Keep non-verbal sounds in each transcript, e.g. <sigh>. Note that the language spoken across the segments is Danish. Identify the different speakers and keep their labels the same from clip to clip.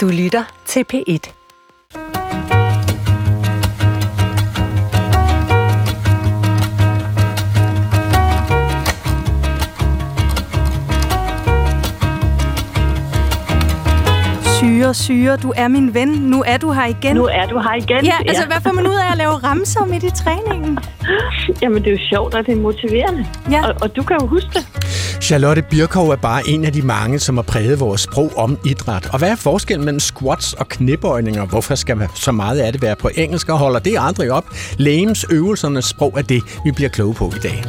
Speaker 1: Du lytter til P1. Syre, syre, du er min ven. Nu er du her igen.
Speaker 2: Nu er du her igen.
Speaker 1: Ja, altså hvad får man ud af at lave ramser midt i træningen? <laughs>
Speaker 2: Jamen, det er jo sjovt, og det er motiverende.
Speaker 1: Ja.
Speaker 2: Og, og du kan jo huske det.
Speaker 3: Charlotte Birkov er bare en af de mange, som har præget vores sprog om idræt. Og hvad er forskellen mellem squats og knæbøjninger? Hvorfor skal man så meget af det være på engelsk og holder det aldrig op? Lægens øvelsernes sprog er det, vi bliver kloge på i dag.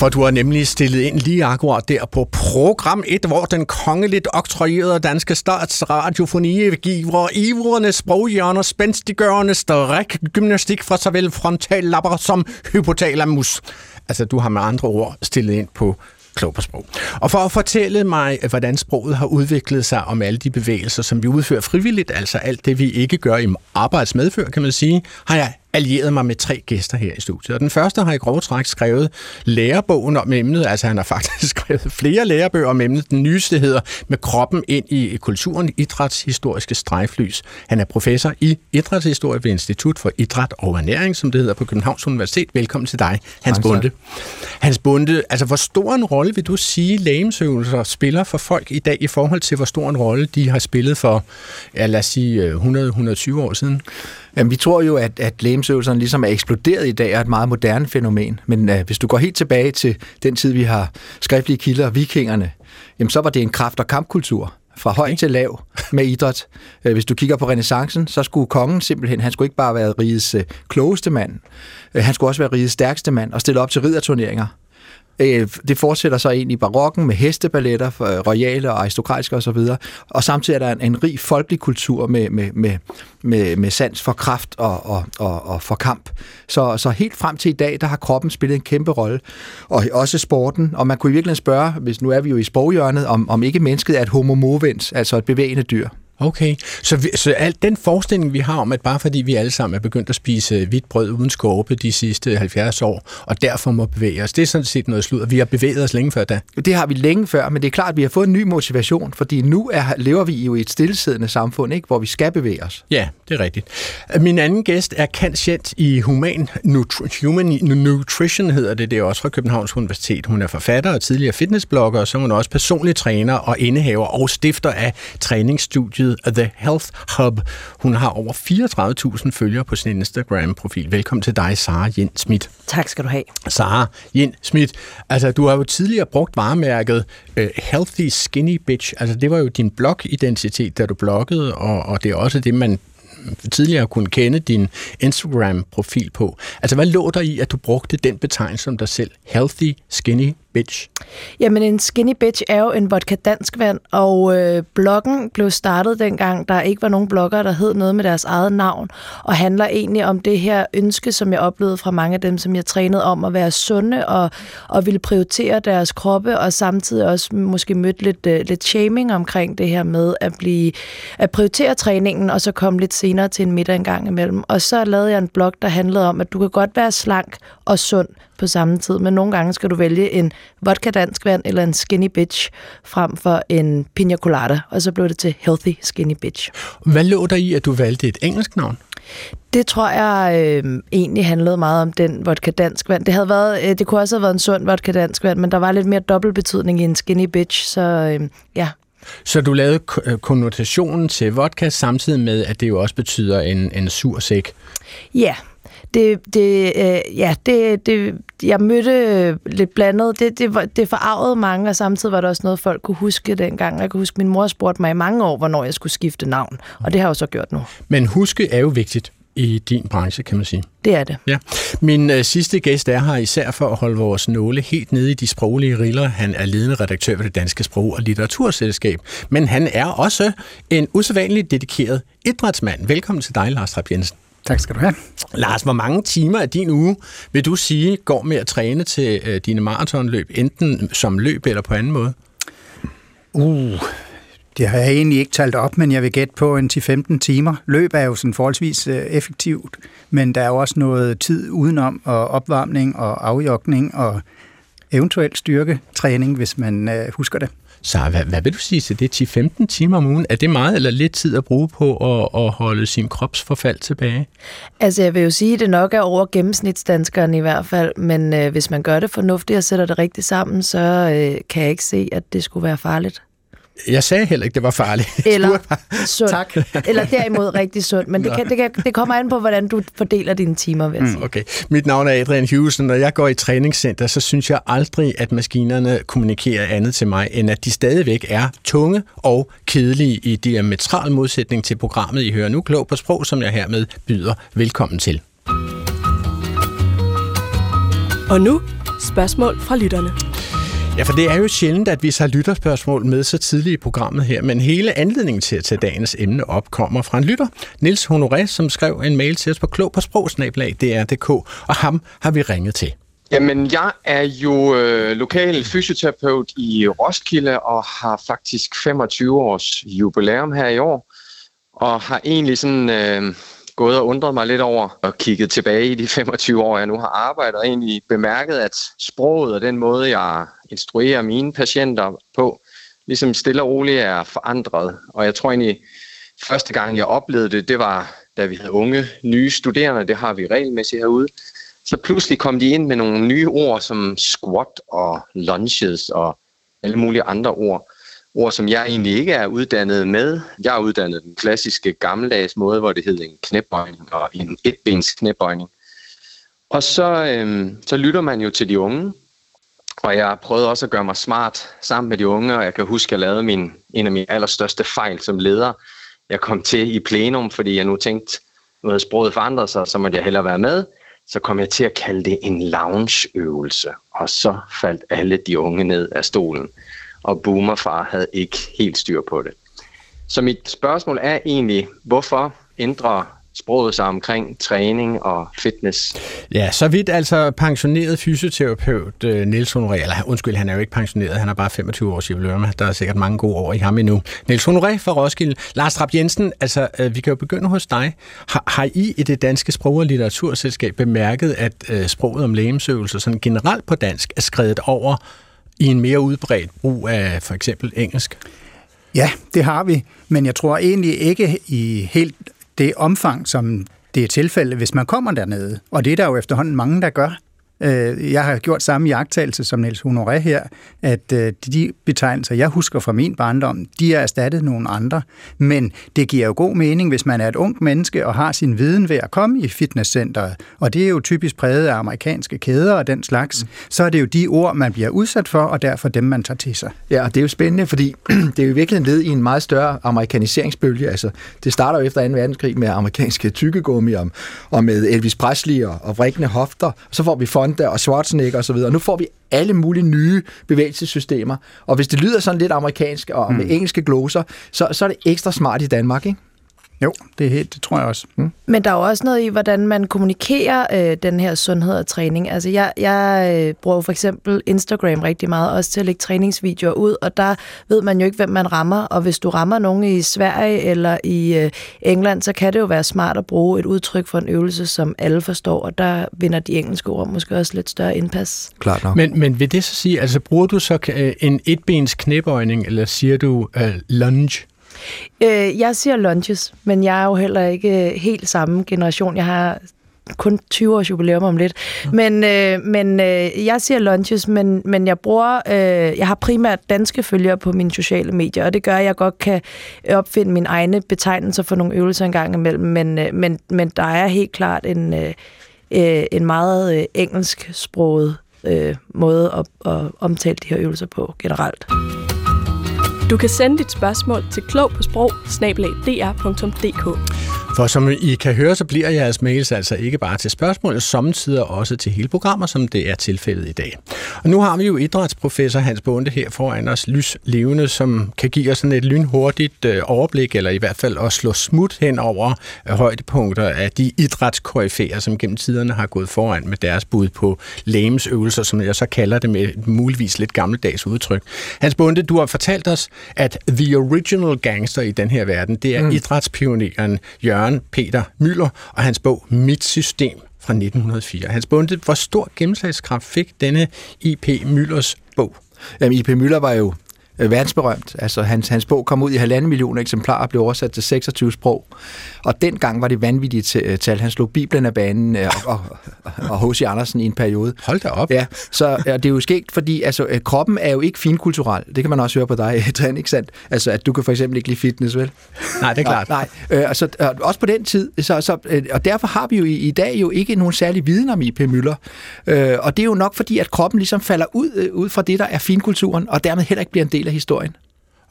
Speaker 3: For du har nemlig stillet ind lige akkurat der på program 1, hvor den kongeligt oktroyerede danske statsradiofoni giver ivrende sproghjørner spændstigørende stræk gymnastik fra såvel frontallapper som hypotalamus. Altså, du har med andre ord stillet ind på klog på sprog. Og for at fortælle mig, hvordan sproget har udviklet sig om alle de bevægelser, som vi udfører frivilligt, altså alt det, vi ikke gør i arbejdsmedfør, kan man sige, har jeg allieret mig med tre gæster her i studiet. Og den første har i grove træk skrevet lærebogen om emnet, altså han har faktisk <laughs> skrevet flere lærebøger om emnet. Den nyeste hedder Med kroppen ind i kulturen, idrætshistoriske strejflys. Han er professor i idrætshistorie ved Institut for Idræt og Ernæring, som det hedder på Københavns Universitet. Velkommen til dig, Hans
Speaker 4: tak.
Speaker 3: Bunde. Hans Bunde, altså hvor stor en rolle vil du sige, lægemsøvelser spiller for folk i dag i forhold til, hvor stor en rolle de har spillet for, ja, lad os sige, 100-120 år siden?
Speaker 4: Jamen, vi tror jo, at, at lægemsøvelserne ligesom er eksploderet i dag, er et meget moderne fænomen. Men uh, hvis du går helt tilbage til den tid, vi har skriftlige kilder, vikingerne, jamen, så var det en kraft- og kampkultur fra høj til lav med idræt. Hvis du kigger på renaissancen, så skulle kongen simpelthen, han skulle ikke bare være rigets uh, klogeste mand, uh, han skulle også være rigets stærkeste mand og stille op til ridderturneringer. Øh, det fortsætter så ind i barokken med hesteballetter, øh, royale og aristokratiske osv. Og, og samtidig er der en, en rig folkelig kultur med, med, med, med, med sans for kraft og, og, og, og for kamp. Så, så helt frem til i dag, der har kroppen spillet en kæmpe rolle. Og også sporten. Og man kunne i virkeligheden spørge, hvis nu er vi jo i sproghjørnet, om, om ikke mennesket er et homo movens, altså et bevægende dyr.
Speaker 3: Okay, så, vi, så alt den forestilling, vi har om, at bare fordi vi alle sammen er begyndt at spise hvidt brød uden skorpe de sidste 70 år, og derfor må bevæge os, det er sådan set noget slud, vi har bevæget os længe før da.
Speaker 4: Det har vi længe før, men det er klart, at vi har fået en ny motivation, fordi nu er, lever vi jo i et stillesiddende samfund, ikke, hvor vi skal bevæge os.
Speaker 3: Ja, det er rigtigt. Min anden gæst er kantient i Human, Nutri- Human Nutrition, hedder det, det er også fra Københavns Universitet. Hun er forfatter og tidligere fitnessblogger, og så er hun også personlig træner og indehaver og stifter af træningsstudiet The Health Hub. Hun har over 34.000 følgere på sin Instagram-profil. Velkommen til dig, Sara Jens Schmidt.
Speaker 1: Tak skal du have.
Speaker 3: Sara Jens Schmidt, altså du har jo tidligere brugt varemærket uh, Healthy Skinny Bitch. Altså det var jo din blog-identitet, da du bloggede, og, og det er også det, man tidligere kunne kende din Instagram-profil på. Altså, hvad lå der i, at du brugte den betegnelse som dig selv? Healthy, skinny, bitch?
Speaker 5: Jamen, en skinny bitch er jo en vodka dansk vand, og øh, bloggen blev startet dengang, der ikke var nogen blogger, der hed noget med deres eget navn, og handler egentlig om det her ønske, som jeg oplevede fra mange af dem, som jeg trænede om at være sunde og, og ville prioritere deres kroppe, og samtidig også måske mødte lidt, øh, lidt shaming omkring det her med at, blive, at prioritere træningen, og så komme lidt senere til en middag en gang imellem. Og så lavede jeg en blog, der handlede om, at du kan godt være slank og sund på samme tid, men nogle gange skal du vælge en vodka dansk vand eller en skinny bitch frem for en pina colada, og så blev det til healthy skinny bitch.
Speaker 3: Hvad lå der i, at du valgte et engelsk navn?
Speaker 5: Det tror jeg øh, egentlig handlede meget om den vodka dansk vand. Det, havde været, øh, det kunne også have været en sund vodka dansk vand, men der var lidt mere dobbeltbetydning i en skinny bitch, så øh, ja.
Speaker 3: Så du lavede konnotationen til vodka samtidig med, at det jo også betyder en, en sur sæk?
Speaker 5: Ja, det, det, øh, ja, det, det, jeg mødte lidt blandet. Det, det, det forarvede mange, og samtidig var det også noget, folk kunne huske dengang. Jeg kan huske, min mor spurgte mig i mange år, hvornår jeg skulle skifte navn, og det har jeg jo så gjort nu.
Speaker 3: Men huske er jo vigtigt i din branche, kan man sige.
Speaker 5: Det er det.
Speaker 3: Ja. Min øh, sidste gæst er her især for at holde vores nåle helt nede i de sproglige riller. Han er ledende redaktør ved det Danske Sprog- og Litteraturselskab, men han er også en usædvanligt dedikeret idrætsmand. Velkommen til dig, Lars Trapp Jensen.
Speaker 6: Tak skal du have.
Speaker 3: Lars, hvor mange timer af din uge vil du sige går med at træne til øh, dine maratonløb, enten som løb eller på anden måde?
Speaker 6: Uh, det har jeg egentlig ikke talt op, men jeg vil gætte på en 10-15 timer. Løb er jo sådan forholdsvis øh, effektivt, men der er jo også noget tid udenom, og opvarmning og afjokning og eventuelt styrketræning, hvis man øh, husker det.
Speaker 3: Så hvad, hvad vil du sige til det? 10-15 timer om ugen? Er det meget eller lidt tid at bruge på at, at holde sin kropsforfald tilbage?
Speaker 5: Altså, jeg vil jo sige, at det nok er over gennemsnitsdanskeren i hvert fald, men øh, hvis man gør det fornuftigt og sætter det rigtigt sammen, så øh, kan jeg ikke se, at det skulle være farligt.
Speaker 3: Jeg sagde heller ikke, det var farligt. <laughs>
Speaker 5: Eller sundt.
Speaker 6: Tak. <laughs>
Speaker 5: Eller derimod rigtig sundt. Men det, kan, det, kan, det kommer an på, hvordan du fordeler dine timer, vil jeg sige.
Speaker 3: Okay. Mit navn er Adrian Hughes, Når jeg går i træningscenter, så synes jeg aldrig, at maskinerne kommunikerer andet til mig, end at de stadigvæk er tunge og kedelige i diametral modsætning til programmet, I hører nu. Klog på sprog, som jeg hermed byder velkommen til.
Speaker 7: Og nu spørgsmål fra lytterne.
Speaker 3: Ja, for det er jo sjældent, at vi har lytterspørgsmål med så tidligt i programmet her, men hele anledningen til at tage dagens emne op kommer fra en lytter, Nils Honoré, som skrev en mail til os på klog på sprogsnablag, dr.dk, og ham har vi ringet til.
Speaker 8: Jamen, jeg er jo øh, lokal fysioterapeut i Roskilde og har faktisk 25 års jubilæum her i år. Og har egentlig sådan øh, gået og undret mig lidt over og kigget tilbage i de 25 år, jeg nu har arbejdet, og egentlig bemærket, at sproget og den måde, jeg instruerer mine patienter på, ligesom stille og roligt er forandret. Og jeg tror egentlig, første gang jeg oplevede det, det var, da vi havde unge, nye studerende, det har vi regelmæssigt herude, så pludselig kom de ind med nogle nye ord som squat og lunges og alle mulige andre ord. Ord, som jeg egentlig ikke er uddannet med. Jeg er uddannet den klassiske gammeldags måde, hvor det hed en knæbøjning og en etbens knæbøjning. Og så, øhm, så lytter man jo til de unge, og jeg prøvede også at gøre mig smart sammen med de unge, og jeg kan huske, at jeg lavede min, en af mine allerstørste fejl som leder. Jeg kom til i plenum, fordi jeg nu tænkte, nu havde sproget forandret sig, så måtte jeg hellere være med. Så kom jeg til at kalde det en loungeøvelse, og så faldt alle de unge ned af stolen. Og boomerfar havde ikke helt styr på det. Så mit spørgsmål er egentlig, hvorfor ændrer sproget sig omkring træning og fitness.
Speaker 3: Ja, så vidt altså pensioneret fysioterapeut uh, Niels Honoré, eller undskyld, han er jo ikke pensioneret, han er bare 25 års jubilæum, der er sikkert mange gode år i ham endnu. Niels Honoré fra Roskilde. Lars Trapp Jensen, altså uh, vi kan jo begynde hos dig. Har, har I i det danske sprog- og litteraturselskab bemærket, at uh, sproget om lægemsøvelser sådan generelt på dansk er skrevet over i en mere udbredt brug af for eksempel engelsk?
Speaker 6: Ja, det har vi, men jeg tror egentlig ikke i helt det omfang, som det er tilfældet, hvis man kommer dernede. Og det er der jo efterhånden mange, der gør. Øh, jeg har gjort samme jagttagelse som Niels Honoré her, at øh, de betegnelser, jeg husker fra min barndom, de er erstattet nogle andre. Men det giver jo god mening, hvis man er et ung menneske og har sin viden ved at komme i fitnesscenteret, og det er jo typisk præget af amerikanske kæder og den slags, så er det jo de ord, man bliver udsat for, og derfor dem, man tager til sig.
Speaker 4: Ja, og det er jo spændende, fordi <clears throat> det er jo virkelig led i en meget større amerikaniseringsbølge. Altså, det starter jo efter 2. verdenskrig med amerikanske tykkegummi og, og med Elvis Presley og, og vrikkende hofter, og så får vi Fonda og Schwarzenegger osv., og nu får vi alle mulige nye bevægelsessystemer. Og hvis det lyder sådan lidt amerikansk og med mm. engelske gloser, så, så er det ekstra smart i Danmark, ikke?
Speaker 6: Jo, det er helt, det tror jeg også. Mm.
Speaker 5: Men der er jo også noget i, hvordan man kommunikerer øh, den her sundhed og træning. Altså, jeg, jeg øh, bruger for eksempel Instagram rigtig meget, også til at lægge træningsvideoer ud, og der ved man jo ikke, hvem man rammer. Og hvis du rammer nogen i Sverige eller i øh, England, så kan det jo være smart at bruge et udtryk for en øvelse, som alle forstår, og der vinder de engelske ord måske også lidt større indpas.
Speaker 4: Klart nok.
Speaker 3: Men, men vil det så sige, altså bruger du så øh, en etbens knæbøjning, eller siger du uh, lunge?
Speaker 5: Øh, jeg siger lunges, men jeg er jo heller ikke helt samme generation. Jeg har kun 20 års jubilæum om lidt. Ja. Men, øh, men øh, jeg siger lunges, men, men jeg bruger, øh, jeg har primært danske følgere på mine sociale medier, og det gør, at jeg godt kan opfinde mine egne betegnelser for nogle øvelser en gang imellem, men, øh, men, men der er helt klart en, øh, en meget øh, engelsksproget øh, måde at, at omtale de her øvelser på generelt.
Speaker 7: Du kan sende dit spørgsmål til klog på sprog
Speaker 3: for som I kan høre, så bliver jeres mails altså ikke bare til spørgsmål, samtidig også til hele programmer, som det er tilfældet i dag. Og nu har vi jo idrætsprofessor Hans Bonde her foran os, lys levende, som kan give os sådan et lynhurtigt øh, overblik, eller i hvert fald at slå smut hen over øh, højdepunkter af de idrætskoryfæer, som gennem tiderne har gået foran med deres bud på lægemsøvelser, som jeg så kalder det med muligvis lidt gammeldags udtryk. Hans Bonde, du har fortalt os, at the original gangster i den her verden, det er mm. idrætspioneren Jørgen Peter Møller og hans bog Mit System. fra 1904. Hans spurgte, hvor stor gennemslagskraft fik denne I.P. Møllers bog?
Speaker 4: Jamen, I.P. Møller var jo øh, verdensberømt. Altså, hans, hans bog kom ud i halvanden million eksemplarer og blev oversat til 26 sprog. Og dengang var det vanvittigt øh, tal. Han slog Bibelen af banen øh, og, og, og H.C. Andersen i en periode.
Speaker 3: Hold da op.
Speaker 4: Ja, så ja, det er jo sket, fordi altså, øh, kroppen er jo ikke finkulturel. Det kan man også høre på dig, <laughs> Træn, ikke sandt? Altså, at du kan for eksempel ikke lide fitness, vel?
Speaker 3: Nej, det er klart.
Speaker 4: Nej, øh, altså, øh, også på den tid. Så, så, øh, og derfor har vi jo i, i dag jo ikke nogen særlig viden om I.P. Møller. Øh, og det er jo nok fordi, at kroppen ligesom falder ud, øh, ud fra det, der er finkulturen, og dermed heller ikke bliver en del af historien.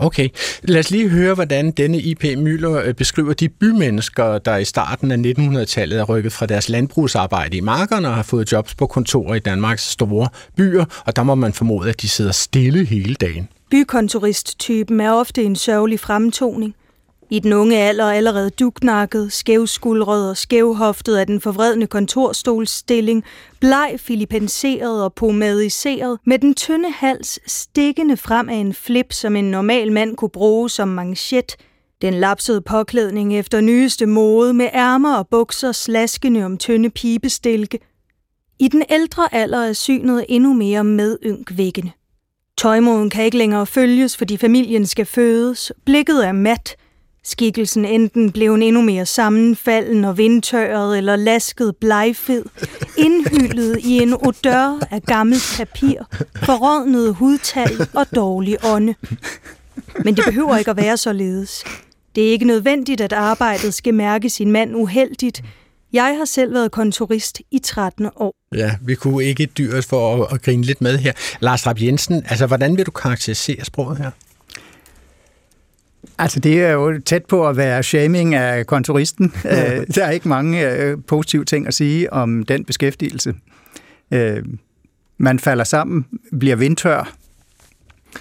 Speaker 3: Okay, lad os lige høre, hvordan denne I.P. Møller øh, beskriver de bymennesker, der i starten af 1900-tallet er rykket fra deres landbrugsarbejde i markerne og har fået jobs på kontorer i Danmarks store byer, og der må man formode, at de sidder stille hele dagen.
Speaker 1: Bykonturist-typen er ofte en sørgelig fremtoning. I den unge alder allerede duknakket, skævskuldret og skævhoftet af den forvredne kontorstolsstilling, bleg filipenseret og pomadiseret, med den tynde hals stikkende frem af en flip, som en normal mand kunne bruge som manchet, den lapsede påklædning efter nyeste mode med ærmer og bukser slaskende om tynde pibestilke. I den ældre alder er synet endnu mere medynkvækkende. Tøjmoden kan ikke længere følges, fordi familien skal fødes. Blikket er mat. Skikkelsen enten blev en endnu mere sammenfalden og vindtørret eller lasket blegfed, <laughs> indhyllet i en odør af gammelt papir, forrådnet hudtal og dårlig ånde. Men det behøver ikke at være således. Det er ikke nødvendigt, at arbejdet skal mærke sin mand uheldigt. Jeg har selv været kontorist i 13 år.
Speaker 3: Ja, vi kunne ikke dyrt for at, at grine lidt med her. Lars Rapp Jensen, altså hvordan vil du karakterisere sproget her?
Speaker 6: Altså, det er jo tæt på at være shaming af kontoristen. <laughs> Øh, der er ikke mange øh, positive ting at sige om den beskæftigelse. Øh, man falder sammen, bliver vindtør.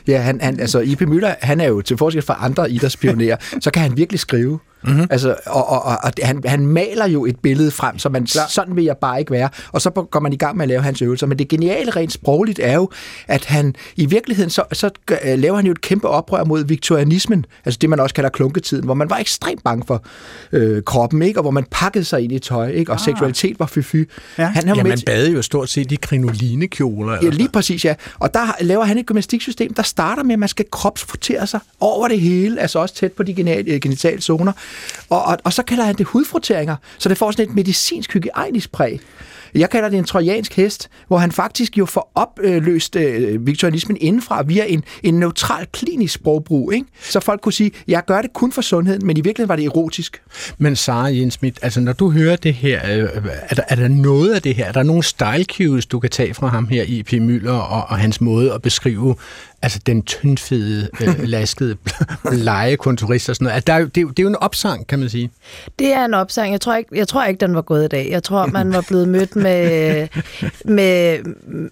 Speaker 4: Ja, han, han, altså I.P. Møller, han er jo til forskel fra andre idrætspionerer, <laughs> så kan han virkelig skrive. Mm-hmm. Altså, og, og, og, og han, han maler jo et billede frem, så man, sådan vil jeg bare ikke være. Og så går man i gang med at lave hans øvelser. Men det geniale rent sprogligt er jo, at han i virkeligheden, så, så uh, laver han jo et kæmpe oprør mod viktorianismen, altså det man også kalder klunketiden, hvor man var ekstremt bange for øh, kroppen, ikke? og hvor man pakkede sig ind i tøj, ikke? og ah. seksualitet var fy-fy.
Speaker 3: Ja, han, ja man bad jo stort set i krinolinekjoler.
Speaker 4: Ja, lige præcis, ja. Og der laver han et gymnastiksystem, der starter med, at man skal kropsfrotere sig over det hele, altså også tæt på de genitale zoner, og, og, og så kalder han det hudfroteringer, så det får sådan et medicinsk hygiejnisk præg. Jeg kalder det en trojansk hest, hvor han faktisk jo får opløst øh, viktorianismen indenfra via en, en neutral klinisk sprogbrug. Ikke? Så folk kunne sige, jeg gør det kun for sundheden, men i virkeligheden var det erotisk.
Speaker 3: Men Sara Jens Schmidt, altså når du hører det her, øh, er der, er der noget af det her? Er der nogle style cues, du kan tage fra ham her, I.P. Møller, og, og hans måde at beskrive altså den tyndfede, øh, <laughs> laskede, lege kontorist og sådan noget. Altså, der er jo, det, er jo, det er jo en opsang, kan man sige.
Speaker 5: Det er en opsang. Jeg tror ikke, jeg tror ikke den var gået i dag. Jeg tror, man var blevet mødt med, med,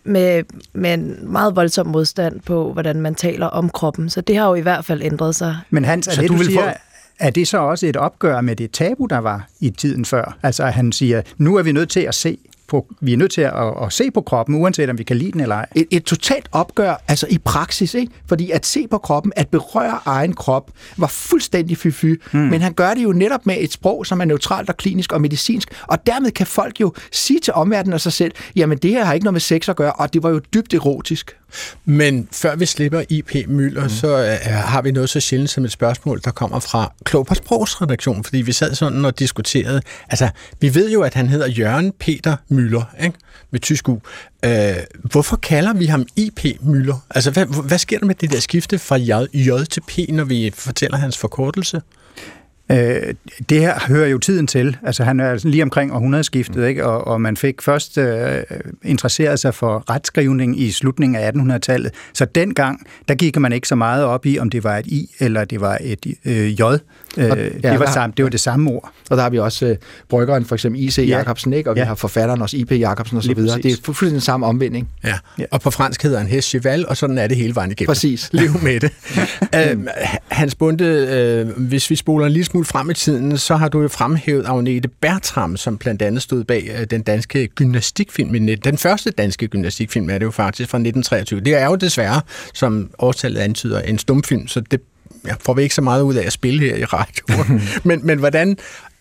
Speaker 5: med, med en meget voldsom modstand på, hvordan man taler om kroppen. Så det har jo i hvert fald ændret sig.
Speaker 6: Men Hans, er så det, du, du siger, få... er det så også et opgør med det tabu, der var i tiden før? Altså, at han siger, nu er vi nødt til at se på, vi er nødt til at, at, se på kroppen, uanset om vi kan lide den eller ej.
Speaker 4: Et, et totalt opgør, altså i praksis, ikke? Fordi at se på kroppen, at berøre egen krop, var fuldstændig fy-fy. Hmm. Men han gør det jo netop med et sprog, som er neutralt og klinisk og medicinsk. Og dermed kan folk jo sige til omverdenen og sig selv, jamen det her har ikke noget med sex at gøre, og det var jo dybt erotisk.
Speaker 3: Men før vi slipper I.P. Møller, mm. så uh, har vi noget så sjældent som et spørgsmål, der kommer fra Klog på fordi vi sad sådan og diskuterede. Altså, vi ved jo, at han hedder Jørgen Peter Møller, ikke? med tysk U. Uh, hvorfor kalder vi ham I.P. Møller? Altså, hvad, hvad sker der med det der skifte fra J, J til P, når vi fortæller hans forkortelse?
Speaker 6: Øh, det her hører jo tiden til. Altså han er lige omkring århundredeskiftet, mm. ikke? Og, og man fik først øh, interesseret sig for retskrivning i slutningen af 1800-tallet. Så dengang, der gik man ikke så meget op i, om det var et I eller det var et øh, J. Øh, og, ja, det, var samme, det var det samme ord.
Speaker 4: Og der har vi også øh, bryggeren, for eksempel I.C. Ja. Jacobsen, ikke? og vi ja. har forfatteren også I.P. Jacobsen osv. Det er fuldstændig den samme omvending.
Speaker 3: Ja. ja, og på fransk hedder han Hest Cheval, og sådan er det hele vejen igennem.
Speaker 4: Præcis.
Speaker 3: Lev med det. <laughs> øh, Hans Bunde, øh, hvis vi spoler en lille smule frem i tiden, så har du jo fremhævet Agnete Bertram, som blandt andet stod bag øh, den danske gymnastikfilm. Den første danske gymnastikfilm er det jo faktisk fra 1923. Det er jo desværre, som årstallet antyder, en stumfilm, så det får vi ikke så meget ud af at spille her i radio. <laughs> men, men hvordan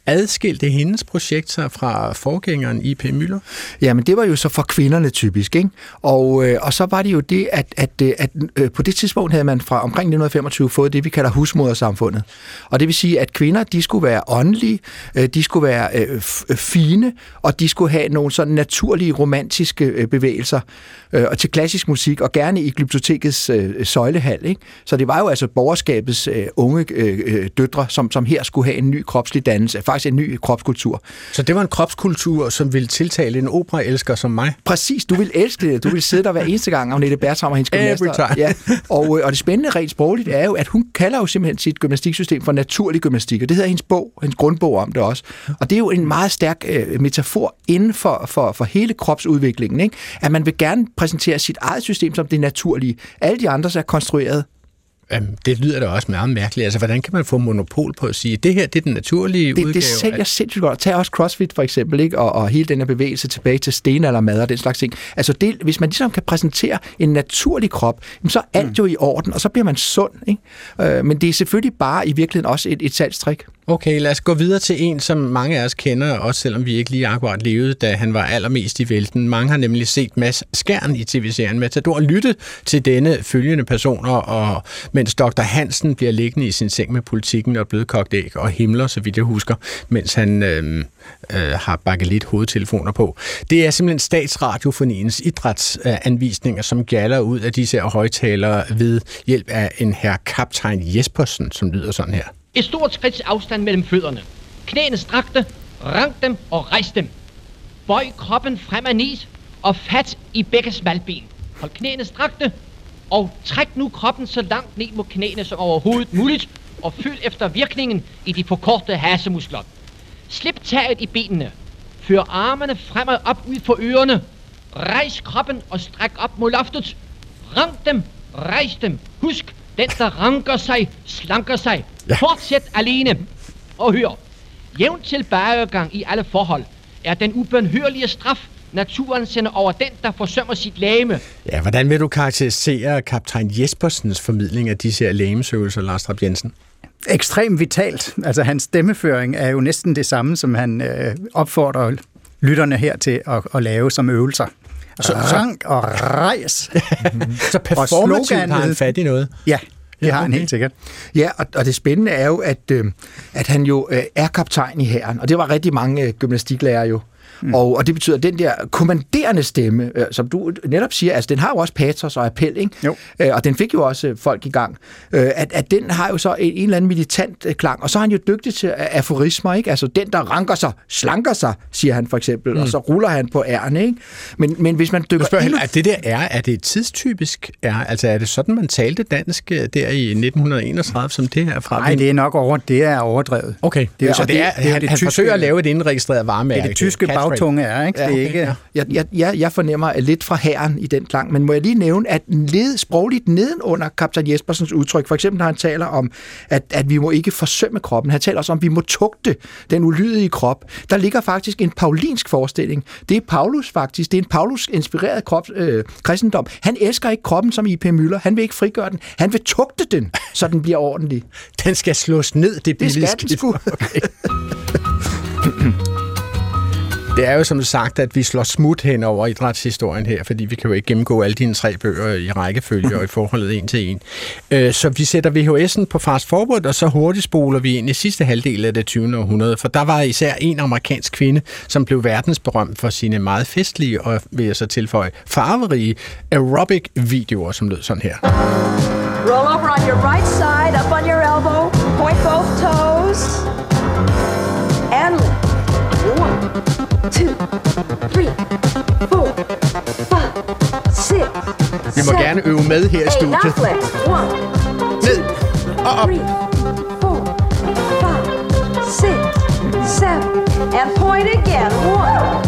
Speaker 3: adskilte hendes projekt sig fra forgængeren I.P. Møller?
Speaker 4: Jamen, det var jo så for kvinderne typisk, ikke? Og, øh, og så var det jo det, at, at, øh, at øh, på det tidspunkt havde man fra omkring 1925 fået det, vi kalder husmodersamfundet. Og det vil sige, at kvinder, de skulle være åndelige, øh, de skulle være øh, øh, fine, og de skulle have nogle sådan naturlige romantiske øh, bevægelser øh, og til klassisk musik, og gerne i glyptotekets øh, søjlehal, ikke? Så det var jo altså borgerskabets øh, unge øh, øh døtre, som, som her skulle have en ny kropslig dannelse, faktisk en ny kropskultur.
Speaker 3: Så det var en kropskultur, som ville tiltale en operaelsker som mig?
Speaker 4: Præcis, du vil elske det. Du vil sidde der hver eneste gang, Agnete Bertram og hendes gymnaster. Ja. Og, øh, og det spændende rent sprogligt er jo, at hun kalder jo simpelthen sit gymnastiksystem for naturlig gymnastik, og det hedder hendes bog, hendes grundbog om det også. Og det er jo en meget stærk øh, metafor inden for, for, for hele kropsudviklingen, ikke? at man vil gerne præsentere sit eget system som det naturlige. Alle de andre er konstrueret
Speaker 3: Jamen, det lyder da også meget mærkeligt. Altså, hvordan kan man få monopol på at sige, at det her det er den naturlige
Speaker 4: det,
Speaker 3: udgave?
Speaker 4: Det sælger sindssygt godt. Tag også CrossFit for eksempel, ikke? Og, og hele den her bevægelse tilbage til stenaldermad og den slags ting. Altså, det, hvis man ligesom kan præsentere en naturlig krop, så er alt mm. jo i orden, og så bliver man sund. Ikke? Øh, men det er selvfølgelig bare i virkeligheden også et, et salgstrik.
Speaker 3: Okay, lad os gå videre til en, som mange af os kender, også selvom vi ikke lige akkurat levede, da han var allermest i vælten. Mange har nemlig set Mads Skærn i tv-serien Matador lytte til denne følgende personer, og mens Dr. Hansen bliver liggende i sin seng med politikken og blødkogt æg og himler, så vidt jeg husker, mens han øh, øh, har bakket lidt hovedtelefoner på. Det er simpelthen Statsradiofoniens idrætsanvisninger, som galler ud af disse højtalere ved hjælp af en herr kaptajn Jespersen, som lyder sådan her.
Speaker 9: Et stort skridt afstand mellem fødderne. Knæene strakte, rank dem og rejs dem. Bøj kroppen frem af nis og fat i begge smalben. Hold knæene strakte og træk nu kroppen så langt ned mod knæene som overhovedet muligt og følg efter virkningen i de forkortede hasemuskler. Slip taget i benene. Før armene fremad op ud for ørerne. Rejs kroppen og stræk op mod loftet. Rank dem, rejs dem. Husk, den der ranker sig, slanker sig. Ja. Fortsæt alene. Og hør, jævn tilbagegang i alle forhold er den ubønhørlige straf, naturen sender over den, der forsømmer sit lame.
Speaker 3: Ja, hvordan vil du karakterisere kaptajn Jespersens formidling af disse her lægemsøvelser, Lars Trapp Jensen?
Speaker 6: Ekstremt vitalt. Altså hans stemmeføring er jo næsten det samme, som han øh, opfordrer lytterne her til at, at lave som øvelser. Så, Rank og rejs. <laughs>
Speaker 3: så performativt har han fat i noget.
Speaker 6: Ja, det har han helt sikkert.
Speaker 4: Ja, og, og det spændende er jo, at, øh, at han jo øh, er kaptajn i hæren, og det var rigtig mange øh, gymnastiklærere jo. Mm. Og, og det betyder, at den der kommanderende stemme, øh, som du netop siger, altså den har jo også patos og appel, ikke? Jo. Øh, og den fik jo også øh, folk i gang. Øh, at, at den har jo så en, en eller anden militant øh, klang, og så er han jo dygtig til aforismer, ikke? Altså den, der ranker sig, slanker sig, siger han for eksempel, mm. og så ruller han på ærne, ikke? Men, men hvis man dykker...
Speaker 3: Spørger, endnu... er det der er, er det tidstypisk er? Altså er det sådan, man talte dansk øh, der i 1931, som det her fra?
Speaker 6: Nej, det er nok over, det er overdrevet.
Speaker 3: Okay, det er, så det er, det, det er han, det han tyske, forsøger at lave et indregistreret varemærke.
Speaker 6: Det er det tyske bagtunge er, ikke? Ja, det er ikke...
Speaker 4: Jeg, jeg, jeg, jeg fornemmer lidt fra herren i den klang, men må jeg lige nævne, at led, sprogligt nedenunder kaptajn Jespersens udtryk, for eksempel når han taler om, at, at vi må ikke forsømme kroppen, han taler også om, at vi må tugte den ulydige krop. Der ligger faktisk en paulinsk forestilling. Det er Paulus faktisk, det er en Paulus-inspireret krop, øh, kristendom. Han elsker ikke kroppen som I.P. Møller, han vil ikke frigøre den, han vil tugte den, så den bliver ordentlig.
Speaker 3: Den skal slås ned, det,
Speaker 4: det skal den sgu. <laughs> Okay. <laughs>
Speaker 3: Det er jo som sagt, at vi slår smut hen over idrætshistorien her, fordi vi kan jo ikke gennemgå alle dine tre bøger i rækkefølge og i forholdet en til en. Øh, så vi sætter VHS'en på fast forward, og så hurtigt spoler vi ind i sidste halvdel af det 20. århundrede, for der var især en amerikansk kvinde, som blev verdensberømt for sine meget festlige og, vil jeg så tilføje, farverige aerobic-videoer, som lød sådan her. Roll over on your right side, up on your elbow, point both toes, two, three, four, five, six, Vi må gerne øve med her i studiet. Ned og op. Four, five, six, seven, and point again. One,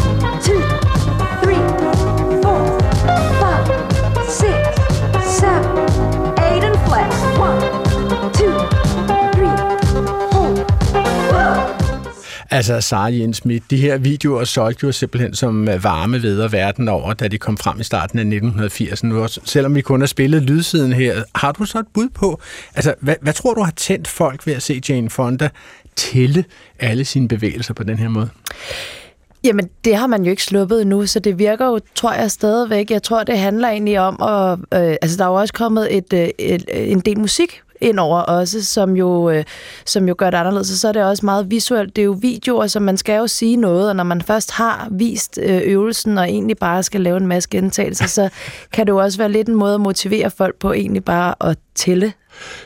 Speaker 3: Altså, Sara Jens Schmidt, de her videoer solgte jo simpelthen som øh, varme ved verden over, da de kom frem i starten af 1980'erne. Selvom vi kun har spillet lydsiden her, har du så et bud på, altså, hvad, hvad tror du har tændt folk ved at se Jane Fonda tælle alle sine bevægelser på den her måde?
Speaker 5: Jamen, det har man jo ikke sluppet nu, så det virker jo, tror jeg, stadigvæk. Jeg tror, det handler egentlig om, at, øh, altså der er jo også kommet et, øh, et, øh, en del musik ind over også, som jo, øh, som jo gør det anderledes. Så, så er det også meget visuelt. Det er jo videoer, så man skal jo sige noget, og når man først har vist øh, øvelsen, og egentlig bare skal lave en masse gentagelser, så <laughs> kan det jo også være lidt en måde at motivere folk på egentlig bare at tælle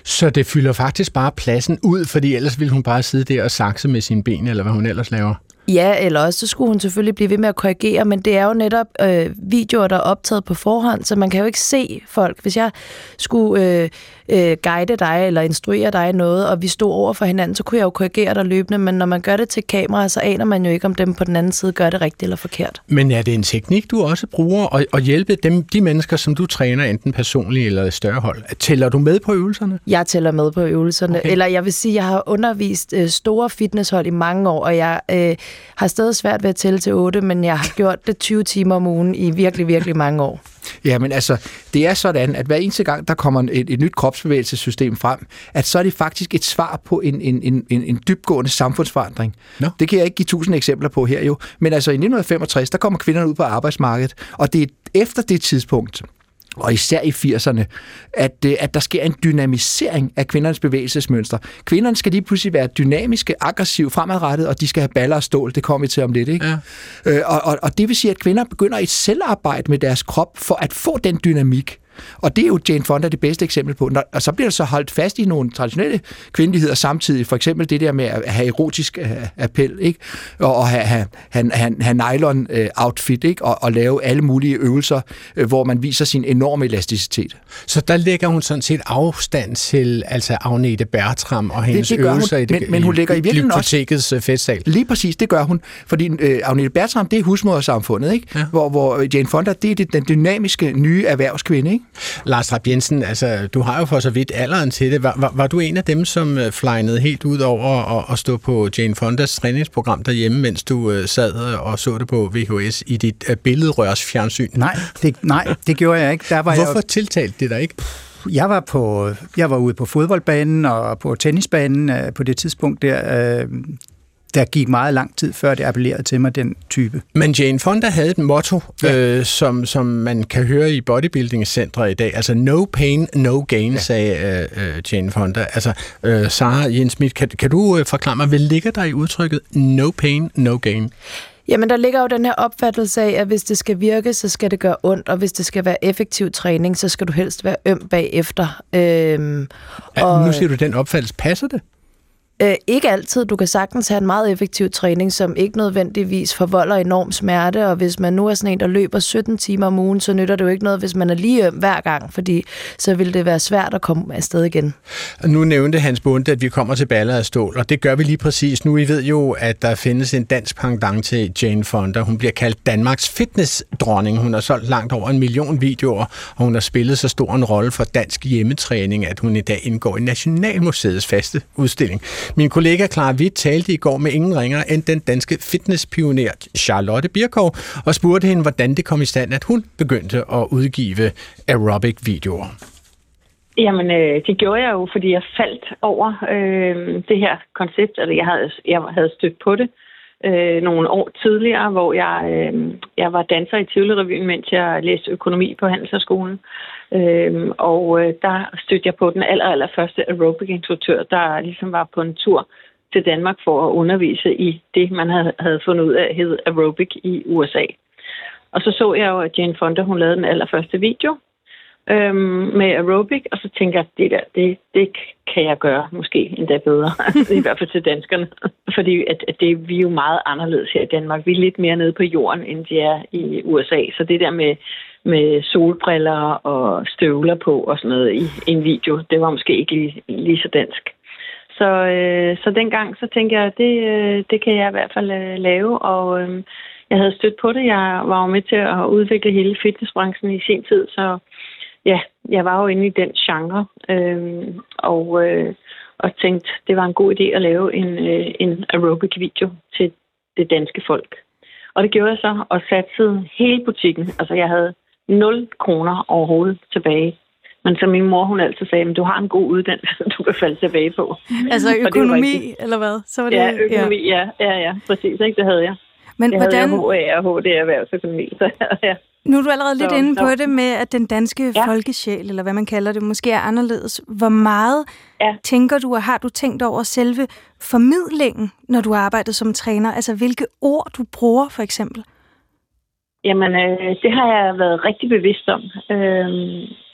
Speaker 3: så det fylder faktisk bare pladsen ud, fordi ellers ville hun bare sidde der og sakse med sine ben, eller hvad hun ellers laver?
Speaker 5: Ja, eller også så skulle hun selvfølgelig blive ved med at korrigere, men det er jo netop øh, videoer, der er optaget på forhånd, så man kan jo ikke se folk. Hvis jeg skulle øh, øh, guide dig eller instruere dig noget, og vi stod over for hinanden, så kunne jeg jo korrigere dig løbende, men når man gør det til kamera, så aner man jo ikke, om dem på den anden side gør det rigtigt eller forkert.
Speaker 3: Men er det en teknik, du også bruger at, at hjælpe dem, de mennesker, som du træner, enten personligt eller i større hold? Tæller du med på øvelserne?
Speaker 5: Jeg tæller med på øvelserne. Okay. Eller jeg vil sige, jeg har undervist øh, store fitnesshold i mange år, og jeg øh, har stadig svært ved at tælle til 8, men jeg har gjort det 20 timer om ugen i virkelig, virkelig mange år.
Speaker 4: Ja, men altså, det er sådan, at hver eneste gang, der kommer et, et nyt kropsbevægelsessystem frem, at så er det faktisk et svar på en, en, en, en dybgående samfundsforandring. No. Det kan jeg ikke give tusind eksempler på her jo. Men altså i 1965, der kommer kvinderne ud på arbejdsmarkedet, og det er efter det tidspunkt, og især i 80'erne, at, øh, at der sker en dynamisering af kvindernes bevægelsesmønster. Kvinderne skal lige pludselig være dynamiske, aggressive, fremadrettet, og de skal have baller og stål. Det kommer vi til om lidt. Ikke? Ja. Øh, og, og, og det vil sige, at kvinder begynder et selvarbejde med deres krop for at få den dynamik. Og det er jo Jane Fonda det bedste eksempel på. Og så bliver der så holdt fast i nogle traditionelle kvindeligheder samtidig. For eksempel det der med at have erotisk øh, appel, ikke? og have, have, have, have nylon-outfit, øh, ikke? Og, og lave alle mulige øvelser, øh, hvor man viser sin enorme elasticitet.
Speaker 3: Så der lægger hun sådan set afstand til altså Agnete Bertram og hendes det, det øvelser hun, i det,
Speaker 4: men, men hun lægger i, i virkeligheden
Speaker 3: også... festsal.
Speaker 4: Lige præcis, det gør hun. Fordi øh, Agnete Bertram, det er husmodersamfundet, ikke? Ja. Hvor, hvor Jane Fonda, det er den dynamiske nye erhvervskvinde, ikke?
Speaker 3: Lars Rapp Jensen, altså, du har jo for så vidt alderen til det. Var, var, var du en af dem, som øh, flejnede helt ud over at, at stå på Jane Fondas træningsprogram derhjemme, mens du uh, sad og så det på VHS i dit uh, billedrørs fjernsyn?
Speaker 6: Nej, det, nej, det gjorde jeg ikke. Der var
Speaker 3: Hvorfor
Speaker 6: jeg...
Speaker 3: tiltalte det dig ikke?
Speaker 6: Jeg var, på, jeg var ude på fodboldbanen og på tennisbanen på det tidspunkt der. Uh, der gik meget lang tid, før det appellerede til mig, den type.
Speaker 3: Men Jane Fonda havde et motto, ja. øh, som, som man kan høre i bodybuilding-centre i dag. Altså, no pain, no gain, ja. sagde øh, øh, Jane Fonda. Altså, øh, Sarah Jens Schmidt, kan, kan du øh, forklare mig, hvad ligger der i udtrykket no pain, no gain?
Speaker 5: Jamen, der ligger jo den her opfattelse af, at hvis det skal virke, så skal det gøre ondt, og hvis det skal være effektiv træning, så skal du helst være øm bagefter. Øhm,
Speaker 3: ja, og, nu siger du, den opfattelse. Passer det?
Speaker 5: Øh, ikke altid. Du kan sagtens have en meget effektiv træning, som ikke nødvendigvis forvolder enorm smerte, og hvis man nu er sådan en, der løber 17 timer om ugen, så nytter det jo ikke noget, hvis man er lige øm hver gang, fordi så vil det være svært at komme afsted igen.
Speaker 3: Nu nævnte Hans Bunde, at vi kommer til baller af stål, og det gør vi lige præcis nu. I ved jo, at der findes en dansk pendant til Jane Fonda. Hun bliver kaldt Danmarks fitnessdronning. Hun har solgt langt over en million videoer, og hun har spillet så stor en rolle for dansk hjemmetræning, at hun i dag indgår i Nationalmuseets faste udstilling. Min kollega Clara Witt talte i går med ingen ringer end den danske fitnesspioner Charlotte Birkov og spurgte hende, hvordan det kom i stand, at hun begyndte at udgive aerobic-videoer.
Speaker 2: Jamen, øh, det gjorde jeg jo, fordi jeg faldt over øh, det her koncept, eller jeg havde, jeg havde stødt på det øh, nogle år tidligere, hvor jeg, øh, jeg var danser i Tivoli-revyen, mens jeg læste økonomi på Handelshøjskolen. Øhm, og øh, der stødte jeg på den aller, aller første aerobic-instruktør, der ligesom var på en tur til Danmark for at undervise i det, man havde, havde fundet ud af, hed aerobic i USA. Og så så jeg jo, at Jane Fonda, hun lavede den allerførste video øhm, med aerobic, og så tænkte jeg, det der, det, det kan jeg gøre måske endda bedre, <laughs> i hvert fald til danskerne. Fordi at, at det, vi er jo meget anderledes her i Danmark. Vi er lidt mere nede på jorden, end de er i USA. Så det der med med solbriller og støvler på og sådan noget i en video. Det var måske ikke lige, lige så dansk. Så, øh, så dengang så tænkte jeg, det, øh, det kan jeg i hvert fald øh, lave, og øh, jeg havde stødt på det. Jeg var jo med til at udvikle hele fitnessbranchen i sin tid, så ja, jeg var jo inde i den genre. Øh, og, øh, og tænkte, det var en god idé at lave en, øh, en aerobic-video til det danske folk. Og det gjorde jeg så, og satte hele butikken. Altså, jeg havde 0 kroner overhovedet tilbage. Men som min mor, hun altid sagde, du har en god uddannelse, <laughs> du kan falde tilbage på.
Speaker 1: Altså økonomi, eller hvad?
Speaker 2: Så var det, ja, økonomi, ja. ja, ja, ja præcis. Ikke? Det havde jeg. Men jeg hvordan... havde HA og HD erhvervsøkonomi, <laughs> så ja.
Speaker 1: Nu er du allerede lidt så, inde på så. det med, at den danske ja. folkesjæl, eller hvad man kalder det, måske er anderledes. Hvor meget ja. tænker du, og har du tænkt over selve formidlingen, når du arbejder som træner? Altså, hvilke ord du bruger, for eksempel?
Speaker 2: Jamen, øh, det har jeg været rigtig bevidst om, øh,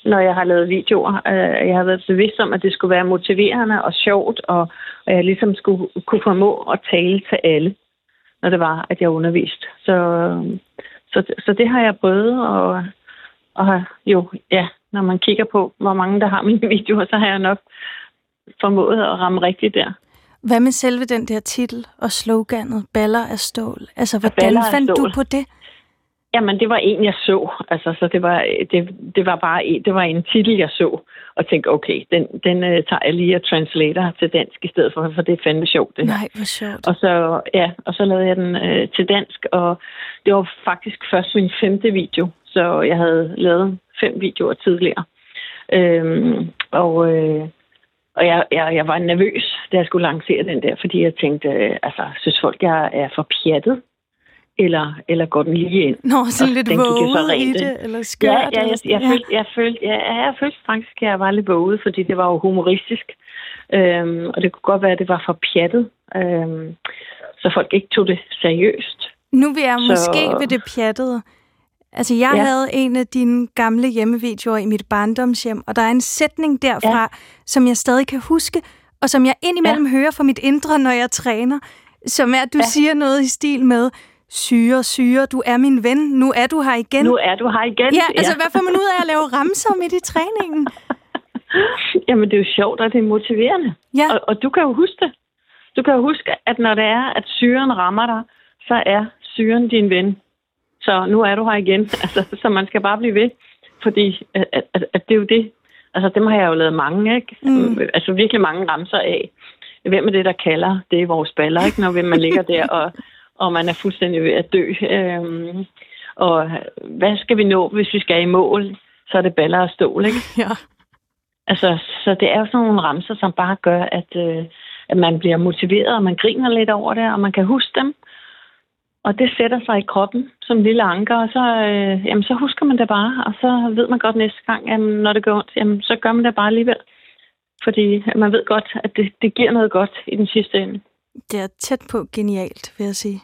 Speaker 2: når jeg har lavet videoer. Øh, jeg har været bevidst om, at det skulle være motiverende og sjovt, og, og jeg ligesom skulle kunne formå at tale til alle, når det var, at jeg underviste. Så, så, så det har jeg prøvet, og, og jo, ja, når man kigger på, hvor mange der har <laughs> mine videoer, så har jeg nok formået at ramme rigtigt der.
Speaker 1: Hvad med selve den der titel og sloganet, baller af stål? Altså, hvordan fandt stål. du på det?
Speaker 2: Jamen, det var en, jeg så. Altså, så det var, det, det var bare en, det var en titel, jeg så, og tænkte, okay, den, den uh, tager jeg lige og translator til dansk i stedet for, for det er fandme sjovt. Det
Speaker 1: Nej, hvor sjovt.
Speaker 2: Og så, ja, og så lavede jeg den uh, til dansk, og det var faktisk først min femte video, så jeg havde lavet fem videoer tidligere. Øhm, og uh, og jeg, jeg, jeg var nervøs, da jeg skulle lancere den der, fordi jeg tænkte, uh, altså, synes folk, jeg er for pjattet? Eller, eller går den lige ind?
Speaker 1: Nå, sådan lidt våget i det, eller skørt?
Speaker 2: Ja, ja, jeg, jeg, ja. Følte, jeg, følte, ja, jeg følte faktisk, at jeg var lidt våget, fordi det var jo humoristisk. Øhm, og det kunne godt være, at det var for pjattet, øhm, så folk ikke tog det seriøst.
Speaker 1: Nu vil jeg så... måske ved det pjattede. Altså, jeg ja. havde en af dine gamle hjemmevideoer i mit barndomshjem, og der er en sætning derfra, ja. som jeg stadig kan huske, og som jeg indimellem ja. hører fra mit indre, når jeg træner, som er, at du ja. siger noget i stil med, Syre, syre, du er min ven. Nu er du her igen.
Speaker 2: Nu er du her igen.
Speaker 1: Ja, altså ja. hvad får man ud af at lave ramser midt i træningen? <laughs>
Speaker 2: Jamen, det er jo sjovt, og det er motiverende. Ja. Og, og du kan jo huske det. Du kan jo huske, at når det er, at syren rammer dig, så er syren din ven. Så nu er du her igen. <laughs> Altså, så man skal bare blive ved. Fordi at, at, at det er jo det. Altså, dem har jeg jo lavet mange, ikke? Mm. Altså virkelig mange ramser af. Hvem er det, der kalder? Det er vores baller, ikke? Når man ligger der og og man er fuldstændig ved at dø. Øhm, og hvad skal vi nå, hvis vi skal i mål? Så er det baller og stål, ikke? <laughs>
Speaker 1: Ja.
Speaker 2: Altså, så det er jo sådan nogle ramser, som bare gør, at, øh, at man bliver motiveret, og man griner lidt over det, og man kan huske dem. Og det sætter sig i kroppen som lille anker, og så, øh, jamen, så husker man det bare, og så ved man godt næste gang, jamen, når det går ondt, jamen, så gør man det bare alligevel. Fordi man ved godt, at det, det giver noget godt i den sidste ende.
Speaker 1: Det er tæt på genialt, vil jeg sige.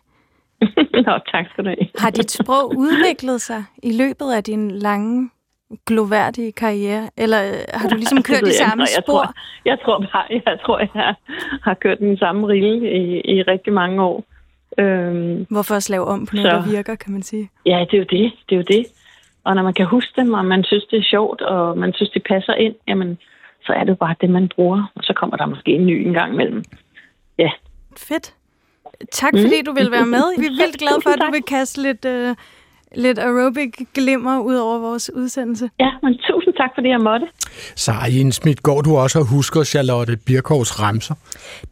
Speaker 1: <laughs>
Speaker 2: Nå, tak skal du have.
Speaker 1: Har dit sprog udviklet sig i løbet af din lange, gloværdige karriere? Eller øh, har du ligesom <laughs> kørt i samme
Speaker 2: jeg
Speaker 1: spor?
Speaker 2: Tror, jeg, tror bare, jeg tror, jeg har kørt den samme rille i, i rigtig mange år.
Speaker 1: Øhm, Hvorfor at lave om på noget, så, der virker, kan man sige?
Speaker 2: Ja, det er jo det. Det er jo det. Og når man kan huske dem, og man synes, det er sjovt, og man synes, det passer ind, jamen, så er det bare det, man bruger. Og så kommer der måske en ny en gang imellem. Ja.
Speaker 1: Fedt. Tak fordi mm. du vil være med. Vi er vildt glade for, at du <laughs> vil kaste lidt, uh, lidt aerobic glimmer ud over vores udsendelse.
Speaker 2: Ja, men tusind tak, fordi jeg måtte.
Speaker 3: Så Jens Schmidt, går du også og husker Charlotte Birkovs remser?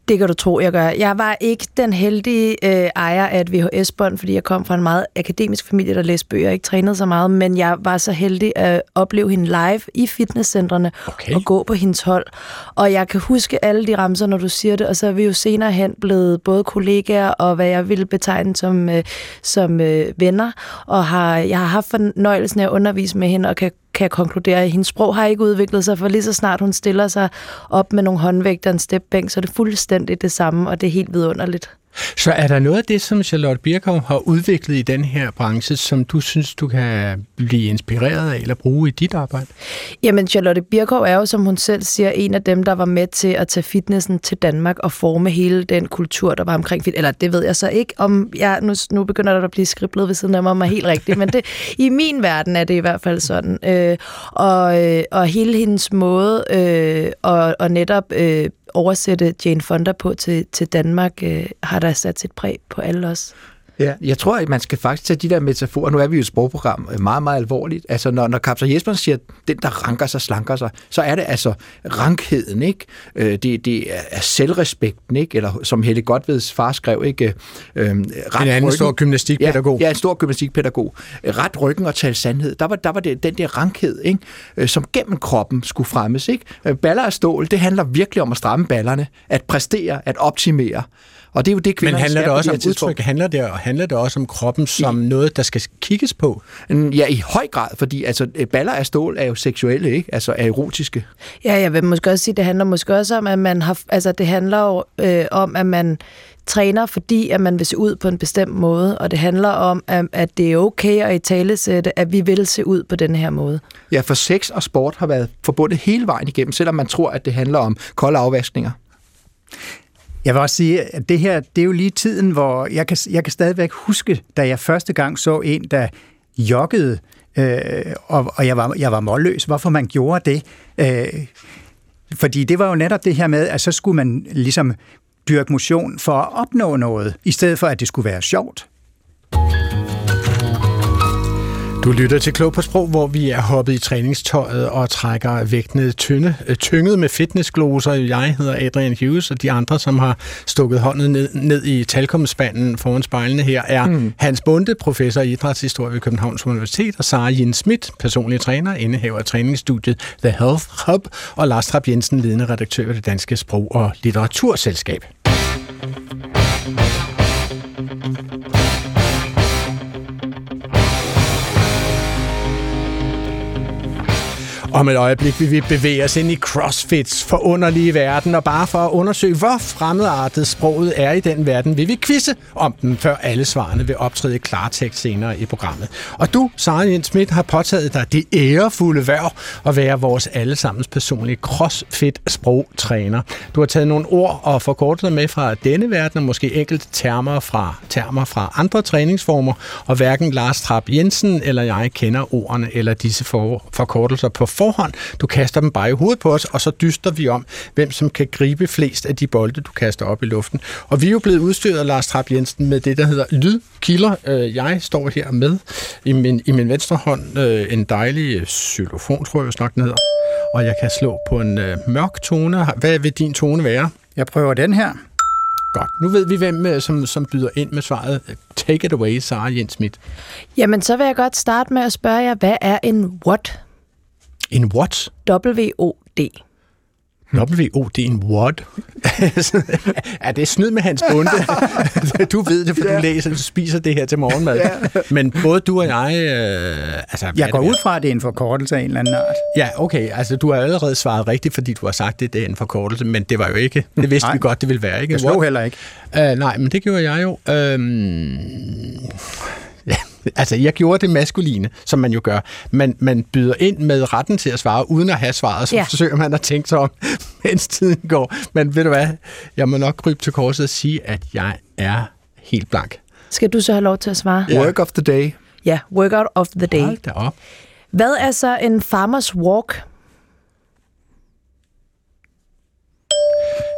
Speaker 5: Det kan du tro, jeg gør. Jeg var ikke den heldige øh, ejer af et VHS-bånd, fordi jeg kom fra en meget akademisk familie, der læste bøger og ikke trænede så meget, men jeg var så heldig at opleve hende live i fitnesscentrene okay. og gå på hendes hold. Og jeg kan huske alle de ramser, når du siger det, og så er vi jo senere hen blevet både kollegaer og hvad jeg ville betegne som, øh, som øh, venner, og har, jeg har haft fornøjelsen af at undervise med hende og kan kan konkludere, at hendes sprog har ikke udviklet sig, for lige så snart hun stiller sig op med nogle håndvægter og en stepbænk, så er det fuldstændig det samme, og det er helt vidunderligt.
Speaker 3: Så er der noget af det, som Charlotte Birkov har udviklet i den her branche, som du synes, du kan blive inspireret af eller bruge i dit arbejde?
Speaker 5: Jamen, Charlotte Birkov er jo, som hun selv siger, en af dem, der var med til at tage fitnessen til Danmark og forme hele den kultur, der var omkring fitness. Eller det ved jeg så ikke, om jeg nu, nu begynder der at blive skriblet ved siden af mig, om helt rigtigt, men det, i min verden er det i hvert fald sådan. Øh, og, øh, og hele hendes måde øh, og, og netop øh, oversætte Jane Fonda på til, til Danmark, øh, har der sat sit præg på alle os.
Speaker 4: Ja, jeg tror, at man skal faktisk tage de der metaforer. Nu er vi jo et sprogprogram øh, meget, meget alvorligt. Altså, når, når Kapsler Jesper siger, den, der ranker sig, slanker sig, så er det altså rankheden, ikke? Øh, det, det er selvrespekten, ikke? Eller som Helle Godveds far skrev, ikke?
Speaker 3: Øh, en anden ryggen. stor gymnastikpædagog.
Speaker 4: Ja, ja, en stor gymnastikpædagog. Ret ryggen og tale sandhed. Der var, der var det, den der rankhed, ikke? Øh, som gennem kroppen skulle fremmes, ikke? Baller af stål, det handler virkelig om at stramme ballerne, at præstere, at optimere. Og det er jo det,
Speaker 3: Men handler det også om udtryk? Handler det, handler det også om kroppen som I, noget, der skal kigges på?
Speaker 4: Ja, i høj grad, fordi altså, baller af stål er jo seksuelle, ikke? Altså er erotiske.
Speaker 5: Ja, jeg vil måske også sige, det handler måske også om, at man har, altså det handler jo øh, om, at man træner, fordi at man vil se ud på en bestemt måde, og det handler om, at, at det er okay at i talesætte, at vi vil se ud på den her måde.
Speaker 4: Ja, for sex og sport har været forbundet hele vejen igennem, selvom man tror, at det handler om kolde afvaskninger.
Speaker 6: Jeg vil også sige, at det her, det er jo lige tiden, hvor jeg kan, jeg kan stadigvæk huske, da jeg første gang så en, der joggede, øh, og, og jeg var, jeg var målløs, hvorfor man gjorde det. Øh, fordi det var jo netop det her med, at så skulle man ligesom dyrke motion for at opnå noget, i stedet for at det skulle være sjovt.
Speaker 3: Du lytter til Klog på Sprog, hvor vi er hoppet i træningstøjet og trækker vægtene tynde, øh, tynget med fitnessgloser. Jeg hedder Adrian Hughes, og de andre, som har stukket hånden ned, ned i talkomspanden foran spejlene her, er mm. Hans Bunde, professor i idrætshistorie ved Københavns Universitet, og Sara Jens Schmidt, personlig træner, indehaver af træningsstudiet The Health Hub, og Lars Trapp Jensen, ledende redaktør af det Danske Sprog- og Litteraturselskab. Om et øjeblik vil vi bevæge os ind i CrossFits forunderlige verden, og bare for at undersøge, hvor fremmedartet sproget er i den verden, vil vi quizze om den, før alle svarene vil optræde i klartekst senere i programmet. Og du, Sara Jens Schmidt, har påtaget dig det ærefulde værv at være vores allesammens personlige CrossFit-sprogtræner. Du har taget nogle ord og forkortelser med fra denne verden, og måske enkelte termer fra, termer fra andre træningsformer, og hverken Lars Trap Jensen eller jeg kender ordene eller disse for, forkortelser på forhånd. Du kaster dem bare i hovedet på os, og så dyster vi om, hvem som kan gribe flest af de bolde, du kaster op i luften. Og vi er jo blevet udstyret af Lars Trapp Jensen med det, der hedder lydkilder. Øh, jeg står her med i min, i min venstre hånd øh, en dejlig xylofon, tror jeg den hedder. Og jeg kan slå på en øh, mørk tone. Hvad vil din tone være?
Speaker 6: Jeg prøver den her.
Speaker 3: Godt. Nu ved vi, hvem som, som byder ind med svaret. Take it away, Sara Jens Schmidt.
Speaker 5: Jamen, så vil jeg godt starte med at spørge jer, hvad er en what?
Speaker 3: En what?
Speaker 5: W-O-D.
Speaker 3: W-O-D, en what? <laughs> er det snyd med hans bunde? <laughs> du ved det, for ja. du læser, du spiser det her til morgenmad. Ja. Men både du og jeg... Øh,
Speaker 6: altså, jeg går ud fra, at det er en forkortelse af en eller anden art.
Speaker 3: Ja, okay. Altså, du har allerede svaret rigtigt, fordi du har sagt, at det er en forkortelse, men det var jo ikke... Det vidste nej. vi godt, det ville være, ikke?
Speaker 6: Jeg slog heller ikke.
Speaker 3: Uh, nej, men det gjorde jeg jo. Uh, altså jeg gjorde det maskuline, som man jo gør. Man, man byder ind med retten til at svare, uden at have svaret, så ja. forsøger man at tænke sig om, <laughs> mens tiden går. Men ved du hvad, jeg må nok krybe til korset og sige, at jeg er helt blank.
Speaker 5: Skal du så have lov til at svare?
Speaker 4: Ja. Work of the day.
Speaker 5: Ja, workout of the day.
Speaker 3: Hold da op.
Speaker 5: Hvad er så en farmers walk?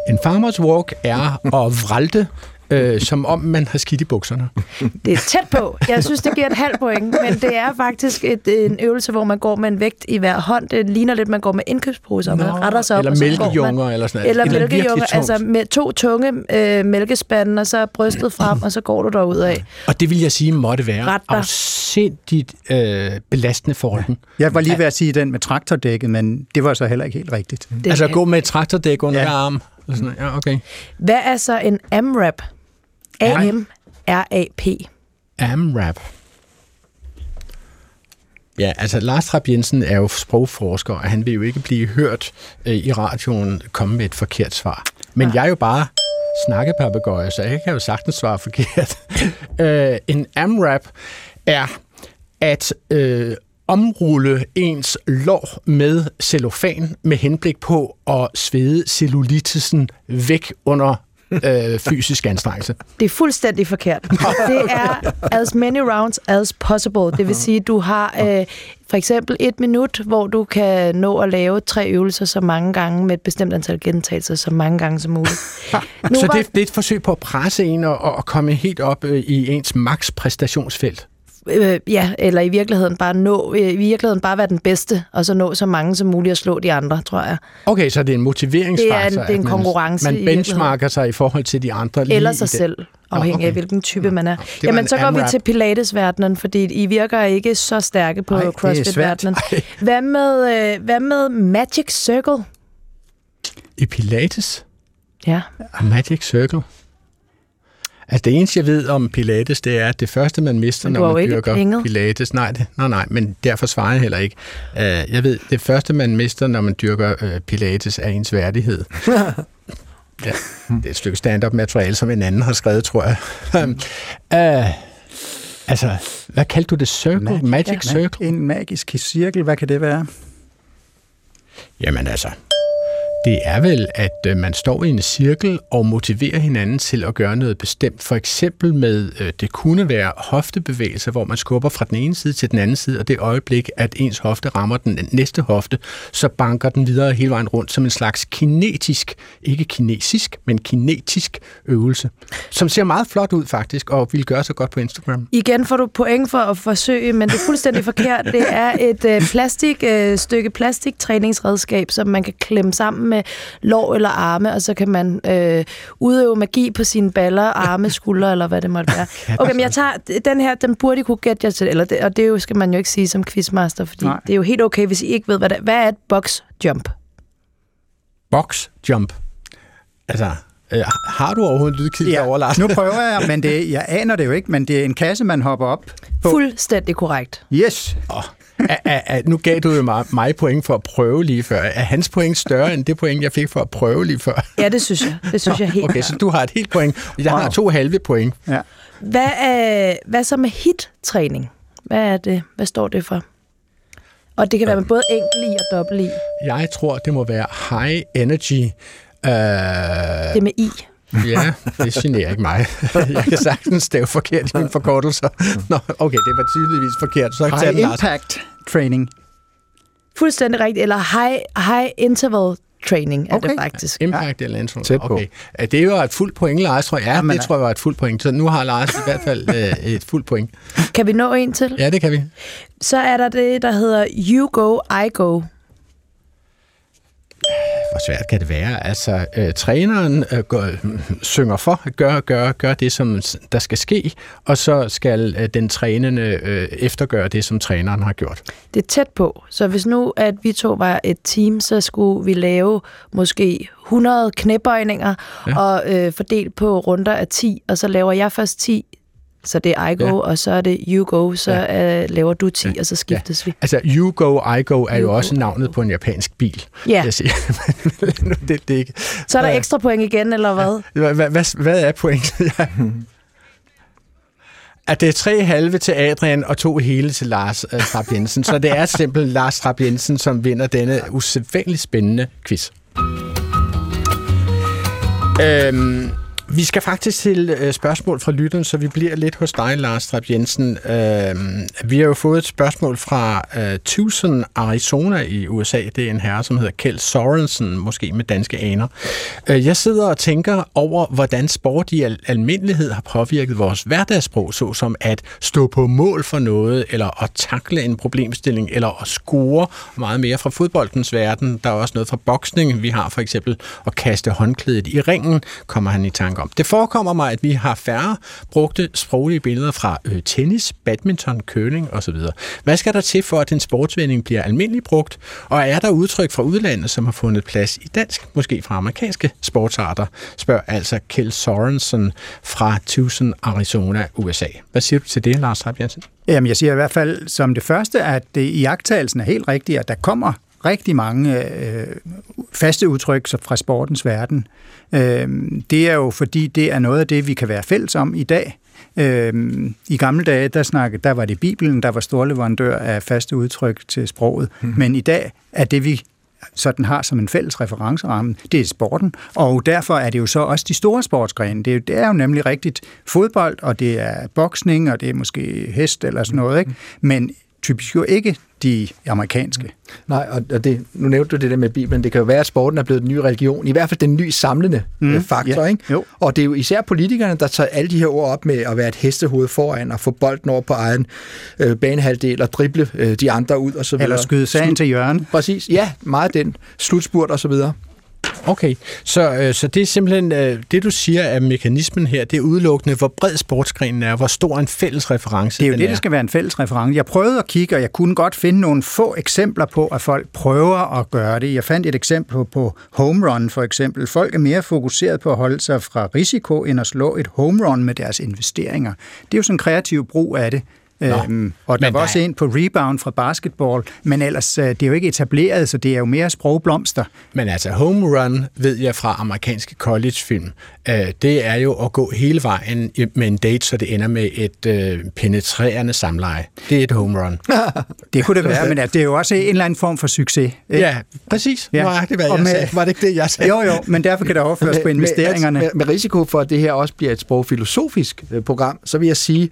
Speaker 3: En farmers walk er at <laughs> vralte øh, som om man har skidt i bukserne.
Speaker 5: Det er tæt på. Jeg synes, det giver et halvt point, men det er faktisk et, en øvelse, hvor man går med en vægt i hver hånd. Det ligner lidt, man går med indkøbsposer, og man retter sig op.
Speaker 3: Eller mælkejunger eller sådan
Speaker 5: noget. Eller mælkejunger, altså med to tunge øh, mælkespande, og så brystet frem, og så går du derud af.
Speaker 3: Og det vil jeg sige måtte være afsindigt øh, belastende for ryggen.
Speaker 6: Jeg var lige ved at sige den med traktordækket, men det var så heller ikke helt rigtigt.
Speaker 3: Det, altså at gå med et traktordæk under ja. arm. Sådan, ja, okay.
Speaker 5: Hvad er så en AMRAP? A-M-R-A-P.
Speaker 3: AMRAP. Ja, altså Lars Trapp Jensen er jo sprogforsker, og han vil jo ikke blive hørt øh, i radioen komme med et forkert svar. Men ja. jeg er jo bare snakkepapegøje, så jeg kan jo sagtens svare forkert. <laughs> øh, en AMRAP er at øh, omrulle ens lår med cellofan med henblik på at svede cellulitisen væk under øh, fysisk anstrengelse.
Speaker 5: Det er fuldstændig forkert. Det er as many rounds as possible. Det vil sige, du har øh, for eksempel et minut, hvor du kan nå at lave tre øvelser så mange gange med et bestemt antal gentagelser så mange gange som muligt. <laughs>
Speaker 3: Nu så var... det, det er et forsøg på at presse en og, og komme helt op øh, i ens maks præstationsfelt?
Speaker 5: Øh, ja, eller i virkeligheden bare nå, øh, i virkeligheden bare være den bedste, og så nå så mange som muligt og slå de andre, tror jeg.
Speaker 3: Okay, så det er en motiveringsfaktor.
Speaker 5: Det er en, det er en konkurrence.
Speaker 3: Man, man benchmarker sig i forhold til de andre.
Speaker 5: Eller sig selv, afhængig okay. af hvilken type man er. Jamen, så går vi til Pilates-verdenen, fordi I virker ikke så stærke på CrossFit-verdenen. Hvad med, øh, hvad med Magic Circle?
Speaker 3: I Pilates?
Speaker 5: Ja.
Speaker 3: Magic Circle? Altså det eneste, jeg ved om Pilates, det er, at det første, man mister, når man dyrker pænget. Pilates... Nej, det, nej, nej, men derfor svarer jeg heller ikke. Uh, jeg ved, det første, man mister, når man dyrker uh, Pilates, er ens værdighed. <laughs> ja, det er et stykke stand-up materiale, som en anden har skrevet, tror jeg. uh, altså, hvad kaldte du det? Circle? Magic, Magic ja, Circle?
Speaker 6: En magisk cirkel, hvad kan det være?
Speaker 3: Jamen altså, det er vel, at øh, man står i en cirkel og motiverer hinanden til at gøre noget bestemt. For eksempel med, øh, det kunne være hoftebevægelser, hvor man skubber fra den ene side til den anden side, og det øjeblik, at ens hofte rammer den næste hofte, så banker den videre hele vejen rundt som en slags kinetisk, ikke kinesisk, men kinetisk øvelse, som ser meget flot ud faktisk, og vil gøre så godt på Instagram.
Speaker 5: Igen får du point for at forsøge, men det er fuldstændig <laughs> forkert. Det er et øh, plastik, øh, stykke plastiktræningsredskab, som man kan klemme sammen med lår eller arme, og så kan man øh, udøve magi på sine baller, arme, <laughs> skuldre, eller hvad det måtte være. <laughs> Okay, men jeg tager den her, den burde I kunne gætte jer til, eller det, og det jo, skal man jo ikke sige som quizmaster, fordi Nej. det er jo helt okay, hvis I ikke ved, hvad det er. Hvad er et box jump?
Speaker 3: Box jump? Altså, øh, har du overhovedet lydkilde ja, over, Lars?
Speaker 6: nu prøver jeg, men det, jeg aner det jo ikke, men det er en kasse, man hopper op på.
Speaker 5: Fuldstændig korrekt.
Speaker 6: Yes.
Speaker 3: Oh, er, er, er, nu gav du jo mig, mig point for at prøve lige før. Er hans point større end det point, jeg fik for at prøve lige før?
Speaker 5: Ja, det synes jeg. Det synes jeg helt
Speaker 3: Okay, så du har et helt point. Jeg wow. har to halve point. Ja.
Speaker 5: Hvad, er, hvad så med hit-træning? Hvad er det? Hvad står det for? Og det kan være med både enkelt i og dobbelt i.
Speaker 3: Jeg tror, det må være high energy. Uh...
Speaker 5: Det med i.
Speaker 3: Ja, det generer ikke mig. <laughs> Jeg kan sagtens stave forkert i mine forkortelser. Nå, okay, det var tydeligvis forkert. Så
Speaker 6: high impact training.
Speaker 5: Fuldstændig rigtigt. Eller high, high interval training er okay. det faktisk.
Speaker 3: Impact ja. eller interval. Tæt på. Okay. Det er jo et fuldt point, Lars, tror jeg. Ja, det tror jeg var et fuldt point. Så nu har Lars i hvert fald øh, et fuldt point.
Speaker 5: Kan vi nå en til?
Speaker 3: Ja, det kan vi.
Speaker 5: Så er der det, der hedder You Go, I Go
Speaker 3: hvor svært kan det være? Altså, øh, træneren øh, går, synger for, gør, gør, gør det, som der skal ske, og så skal øh, den trænende øh, eftergøre det, som træneren har gjort.
Speaker 5: Det er tæt på. Så hvis nu, at vi to var et team, så skulle vi lave måske 100 knæbøjninger ja. og øh, fordelt på runder af 10, og så laver jeg først 10, så det er I go, ja. og så er det you go, så ja. uh, laver du 10, ja. og så skiftes ja. vi.
Speaker 3: Altså, you go, I go er you jo go. også navnet på en japansk bil.
Speaker 5: Ja.
Speaker 3: Jeg siger. <laughs>
Speaker 5: det, det ikke. Så er der ekstra point igen, eller hvad?
Speaker 3: Hvad, hvad, hvad, hvad er pointet? <laughs> ja. At det er tre halve til Adrian og to hele til Lars uh, Trapp Jensen. Så det er simpelthen Lars Trapp Jensen, som vinder denne usædvanligt spændende quiz. Øhm, vi skal faktisk til øh, spørgsmål fra lytteren, så vi bliver lidt hos dig, Lars Strap Jensen. Øh, vi har jo fået et spørgsmål fra øh, Tucson, Arizona i USA. Det er en herre, som hedder Kjeld Sorensen, måske med danske aner. Øh, jeg sidder og tænker over, hvordan sport i al- almindelighed har påvirket vores hverdagssprog, såsom at stå på mål for noget, eller at takle en problemstilling, eller at score meget mere fra fodboldens verden. Der er også noget fra boksning. Vi har for eksempel at kaste håndklædet i ringen, kommer han i tanke om. Det forekommer mig, at vi har færre brugte sproglige billeder fra øh, tennis, badminton, curling osv. Hvad skal der til for, at en sportsvending bliver almindelig brugt? Og er der udtryk fra udlandet, som har fundet plads i dansk, måske fra amerikanske sportsarter? Spørger altså Kjell Sorensen fra Tucson, Arizona, USA. Hvad siger du til det, Lars Rapp Jensen?
Speaker 6: Jamen, jeg siger i hvert fald som det første, at det i jagttagelsen er helt rigtigt, at der kommer rigtig mange øh, faste udtryk fra sportens verden. Øh, det er jo fordi, det er noget af det, vi kan være fælles om i dag. Øh, I gamle dage, der, snakkede, der var det Bibelen, der var storleverandør af faste udtryk til sproget. Mm. Men i dag er det, vi sådan har som en fælles referenceramme, det er sporten. Og derfor er det jo så også de store sportsgrene. Det er, jo, det er jo nemlig rigtigt fodbold, og det er boksning, og det er måske hest eller sådan noget. Ikke? Men typisk jo ikke de amerikanske.
Speaker 4: Nej, og det, nu nævnte du det der med Bibelen. Det kan jo være, at sporten er blevet en ny religion. I hvert fald den ny samlende mm, faktor. Ja, ikke? Jo. Og det er jo især politikerne, der tager alle de her ord op med at være et hestehoved foran og få bolden over på egen øh, banehalvdel og drible øh, de andre ud og så videre.
Speaker 6: Eller skyde sagen til hjørne.
Speaker 4: Præcis, ja, meget den. Slutspurt og så videre.
Speaker 3: Okay, så, øh, så det er simpelthen, øh, det du siger af mekanismen her, det er udelukkende, hvor bred sportsgrenen er, hvor stor en fælles reference
Speaker 6: Det er jo det,
Speaker 3: er.
Speaker 6: der skal være en fælles reference. Jeg prøvede at kigge, og jeg kunne godt finde nogle få eksempler på, at folk prøver at gøre det. Jeg fandt et eksempel på home run, for eksempel. Folk er mere fokuseret på at holde sig fra risiko, end at slå et home run med deres investeringer. Det er jo sådan en kreativ brug af det. Øhm, og der var også en på rebound fra basketball, men ellers, øh, det er jo ikke etableret, så det er jo mere sprogblomster.
Speaker 3: Men altså, home run, ved jeg fra amerikanske collegefilm, øh, det er jo at gå hele vejen med en date, så det ender med et øh, penetrerende samleje. Det er et home run. <laughs>
Speaker 6: det kunne det være, men det er jo også en eller anden form for succes.
Speaker 3: Ikke? Ja, præcis. Ja. Nøjagtigt, hvad og jeg med, sagde. Var det ikke det, jeg sagde?
Speaker 6: Jo, jo, men derfor kan det overføres på investeringerne.
Speaker 4: Med, med, med risiko for, at det her også bliver et sprogfilosofisk øh, program, så vil jeg sige,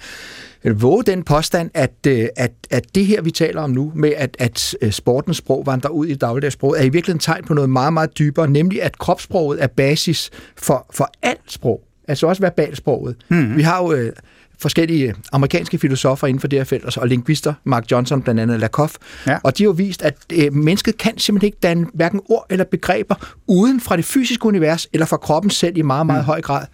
Speaker 4: våge den påstand, at, øh, at, at det her, vi taler om nu, med at, at øh, sportens sprog vandrer ud i dagligdagssproget, er i virkeligheden tegn på noget meget, meget dybere, nemlig at kropssproget er basis for, for alt sprog. Altså også verbalsproget. Mm. Vi har jo øh, forskellige amerikanske filosofer inden for det her felt, og lingvister, Mark Johnson blandt andet, Lakoff, ja. og de har jo vist, at øh, mennesket kan simpelthen ikke danne hverken ord eller begreber uden fra det fysiske univers eller fra kroppen selv i meget, meget mm. høj grad.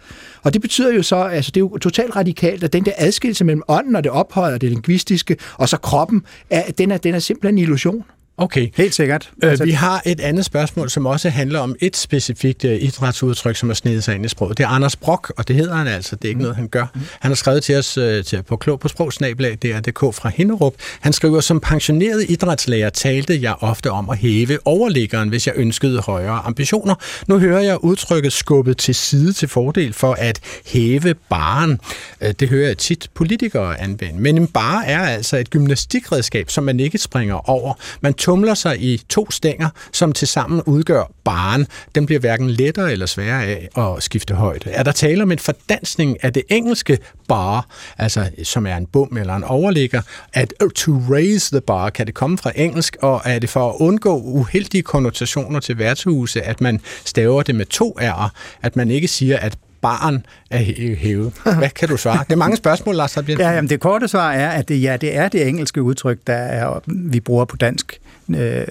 Speaker 4: Og det betyder jo så, altså det er jo totalt radikalt, at den der adskillelse mellem ånden og det ophøjede og det lingvistiske, og så kroppen, er, den, er, den er simpelthen en illusion.
Speaker 3: Okay.
Speaker 6: Helt sikkert.
Speaker 3: Øh, altså, vi har et andet spørgsmål, som også handler om et specifikt uh, idrætsudtryk, som er snedet sig ind i sproget. Det er Anders Brock, og det hedder han altså. Det er ikke mm. noget, han gør. Mm. Han har skrevet til os uh, til, på klog på sprogsnabelag, DRDK fra Hinderup. Han skriver, som pensioneret idrætslærer talte jeg ofte om at hæve overliggeren, hvis jeg ønskede højere ambitioner. Nu hører jeg udtrykket skubbet til side til fordel for at hæve baren. Uh, det hører jeg tit politikere anvende. Men en bar er altså et gymnastikredskab, som man ikke springer over. Man tumler sig i to stænger, som tilsammen udgør baren. Den bliver hverken lettere eller sværere af at skifte højde. Er der tale om en fordansning af det engelske bar, altså som er en bum eller en overligger, at oh, to raise the bar, kan det komme fra engelsk, og er det for at undgå uheldige konnotationer til værtshuse, at man staver det med to R'er, at man ikke siger, at barn er hævet. Hvad kan du svare? Det er mange spørgsmål, Lars
Speaker 6: Ja, jamen det korte svar er, at det, ja, det er det engelske udtryk, der er, vi bruger på dansk. Øh,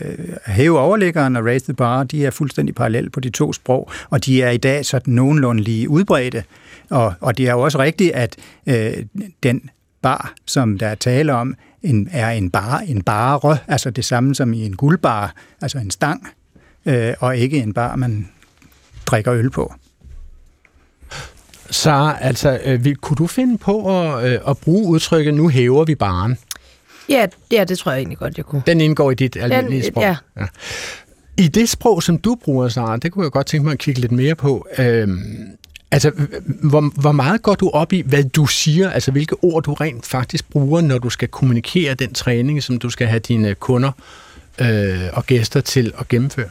Speaker 6: hæve overliggeren og raise the bar, de er fuldstændig parallelle på de to sprog, og de er i dag sådan nogenlunde lige udbredte. Og, og det er jo også rigtigt, at øh, den bar, som der er tale om, en, er en bar, en bare, altså det samme som i en guldbar, altså en stang, øh, og ikke en bar, man drikker øl på.
Speaker 3: Så altså, øh, kunne du finde på at, øh, at bruge udtrykket, nu hæver vi baren?
Speaker 5: Ja, ja, det tror jeg egentlig godt, jeg kunne.
Speaker 3: Den indgår i dit almindelige sprog?
Speaker 5: Ja. ja.
Speaker 3: I det sprog, som du bruger, Sara, det kunne jeg godt tænke mig at kigge lidt mere på. Øhm, altså, hvor, hvor meget går du op i, hvad du siger? Altså, hvilke ord du rent faktisk bruger, når du skal kommunikere den træning, som du skal have dine kunder øh, og gæster til at gennemføre?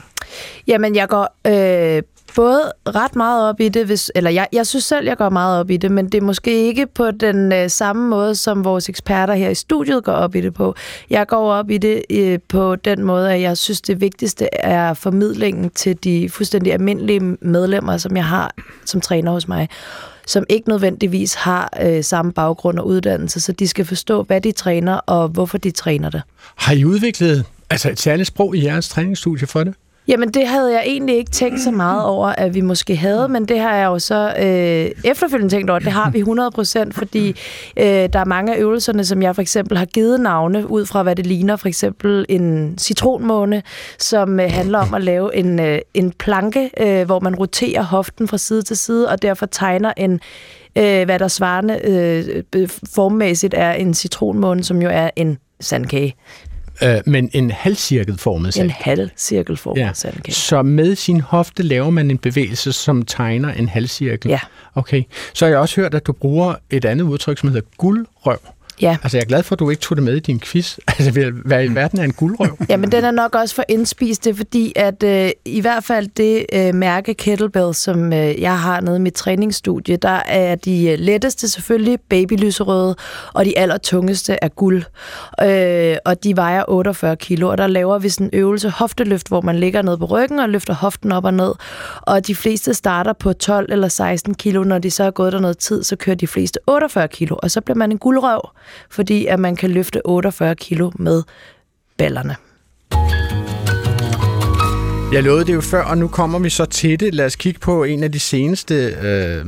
Speaker 5: Jamen, jeg går øh, både ret meget op i det, hvis, eller jeg, jeg synes selv, jeg går meget op i det, men det er måske ikke på den øh, samme måde, som vores eksperter her i studiet går op i det på. Jeg går op i det øh, på den måde, at jeg synes, det vigtigste er formidlingen til de fuldstændig almindelige medlemmer, som jeg har som træner hos mig som ikke nødvendigvis har øh, samme baggrund og uddannelse, så de skal forstå, hvad de træner og hvorfor de træner det.
Speaker 3: Har I udviklet altså et særligt sprog i jeres træningsstudie for det?
Speaker 5: Jamen, det havde jeg egentlig ikke tænkt så meget over, at vi måske havde, men det har jeg jo så øh, efterfølgende tænkt over, det har vi 100%, fordi øh, der er mange af øvelserne, som jeg for eksempel har givet navne, ud fra hvad det ligner, for eksempel en citronmåne, som øh, handler om at lave en, øh, en planke, øh, hvor man roterer hoften fra side til side, og derfor tegner en øh, hvad der svarende øh, formmæssigt er en citronmåne, som jo er en sandkage.
Speaker 3: Øh, men en halvcirkelformet
Speaker 5: sandkage. En halvcirkelformet ja. sandkage.
Speaker 3: Så med sin hofte laver man en bevægelse, som tegner en halvcirkel?
Speaker 5: Ja.
Speaker 3: Okay. Så har jeg også hørt, at du bruger et andet udtryk, som hedder guldrøv.
Speaker 5: Ja.
Speaker 3: Altså, jeg er glad for, at du ikke tog det med i din quiz. <laughs> Altså, hvad i verden er en guldrøv?
Speaker 5: Ja, men den er nok også for indspist. Det er fordi, at øh, i hvert fald det øh, mærke kettlebell, som øh, jeg har nede i mit træningsstudie, der er de øh, letteste selvfølgelig babylyserøde, og de allertungeste er guld. Øh, og de vejer 48 kilo, og der laver vi sådan en øvelse hofteløft, hvor man ligger ned på ryggen og løfter hoften op og ned. Og de fleste starter på 12 eller 16 kilo. Når de så er gået der noget tid, så kører de fleste 48 kilo, og så bliver man en guldrøv, fordi at man kan løfte 48 kilo med ballerne.
Speaker 3: Jeg lovede det jo før, og nu kommer vi så til det. Lad os kigge på en af de seneste øh,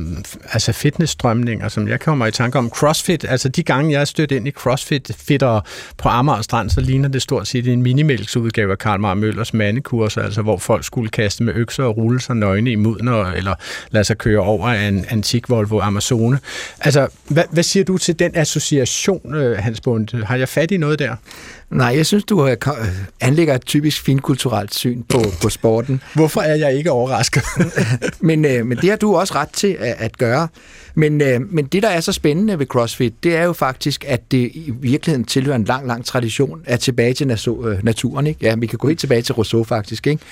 Speaker 3: altså fitnessstrømninger, som jeg kommer i tanke om. CrossFit, altså de gange, jeg er stødt ind i CrossFit fitter på Amager Strand, så ligner det stort set en minimælksudgave af Karl Mar Møllers mandekurser, altså hvor folk skulle kaste med økser og rulle sig nøgne i mudner, eller lade sig køre over en antik Volvo Amazone. Altså, hvad, hvad siger du til den association, øh, Hans Bunde? Har jeg fat i noget der?
Speaker 4: Nej, jeg synes, du anlægger et typisk finkulturelt syn på, på sporten. <laughs>
Speaker 3: Hvorfor er jeg ikke overrasket? <laughs>
Speaker 4: men, øh, men det har du også ret til at, at gøre. Men, øh, men det, der er så spændende ved CrossFit, det er jo faktisk, at det i virkeligheden tilhører en lang, lang tradition at tilbage til naturen. Ikke? Ja, vi kan gå helt tilbage til Rousseau faktisk. Ikke?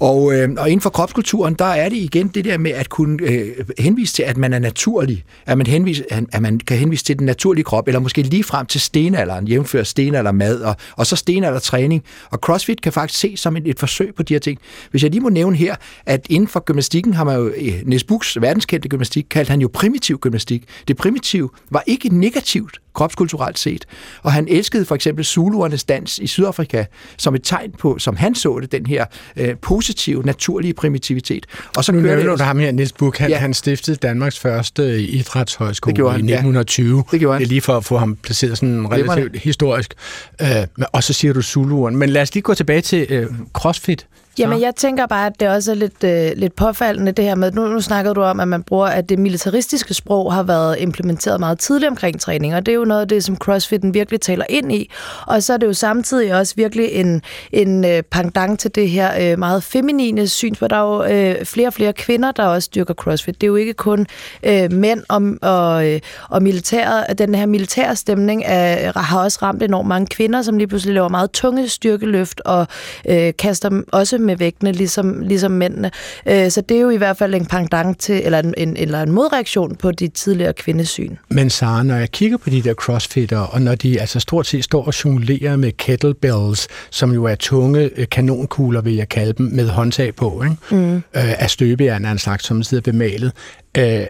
Speaker 4: Og, øh, og inden for kropskulturen, der er det igen det der med at kunne øh, henvise til, at man er naturlig, at man, henvise, at man kan henvise til den naturlige krop, eller måske lige frem til stenalderen, jævnfør stenaldermad, og, og så stenaldertræning. Og CrossFit kan faktisk ses som et, et forsøg på de her ting. Hvis jeg lige må nævne her, at inden for gymnastikken har man jo, øh, Niels Buchs verdenskendte gymnastik, kaldt han jo primitiv gymnastik. Det primitive var ikke negativt, kropskulturelt set. Og han elskede for eksempel Zuluernes dans i Sydafrika som et tegn på, som han så det, den her øh, positive, naturlige primitivitet.
Speaker 3: Og så nu nævner du ham her, Niels Buch, han, ja. han stiftede Danmarks første idrætshøjskole det han, i 1920. Ja. Det gjorde han. Det er lige for at få ham placeret sådan relativt historisk. Øh, og så siger du Zulueren. Men lad os lige gå tilbage til øh, CrossFit.
Speaker 5: Jamen, jeg tænker bare, at det også er lidt, øh, lidt påfaldende, det her med, nu, nu snakkede du om, at man bruger, at det militaristiske sprog har været implementeret meget tidligt omkring træning, og det er jo noget af det, som CrossFitten virkelig taler ind i. Og så er det jo samtidig også virkelig en, en øh, pendant til det her øh, meget feminine synspunkt. Der er jo øh, flere og flere kvinder, der også dyrker CrossFit. Det er jo ikke kun øh, mænd og, og, øh, og militæret. Den her militære stemning er, har også ramt enormt mange kvinder, som lige pludselig laver meget tunge styrkeløft og øh, kaster også med vægtene, ligesom, ligesom mændene. Øh, så det er jo i hvert fald en pendant til, eller en, en, eller en modreaktion på de tidligere kvindesyn.
Speaker 3: Men Sara, når jeg kigger på de der crossfitter, og når de altså stort set står og jonglerer med kettlebells, som jo er tunge øh, kanonkugler, vil jeg kalde dem, med håndtag på, ikke? Mm. Øh, af støbejern af en slags, som sidder bemalet. Øh,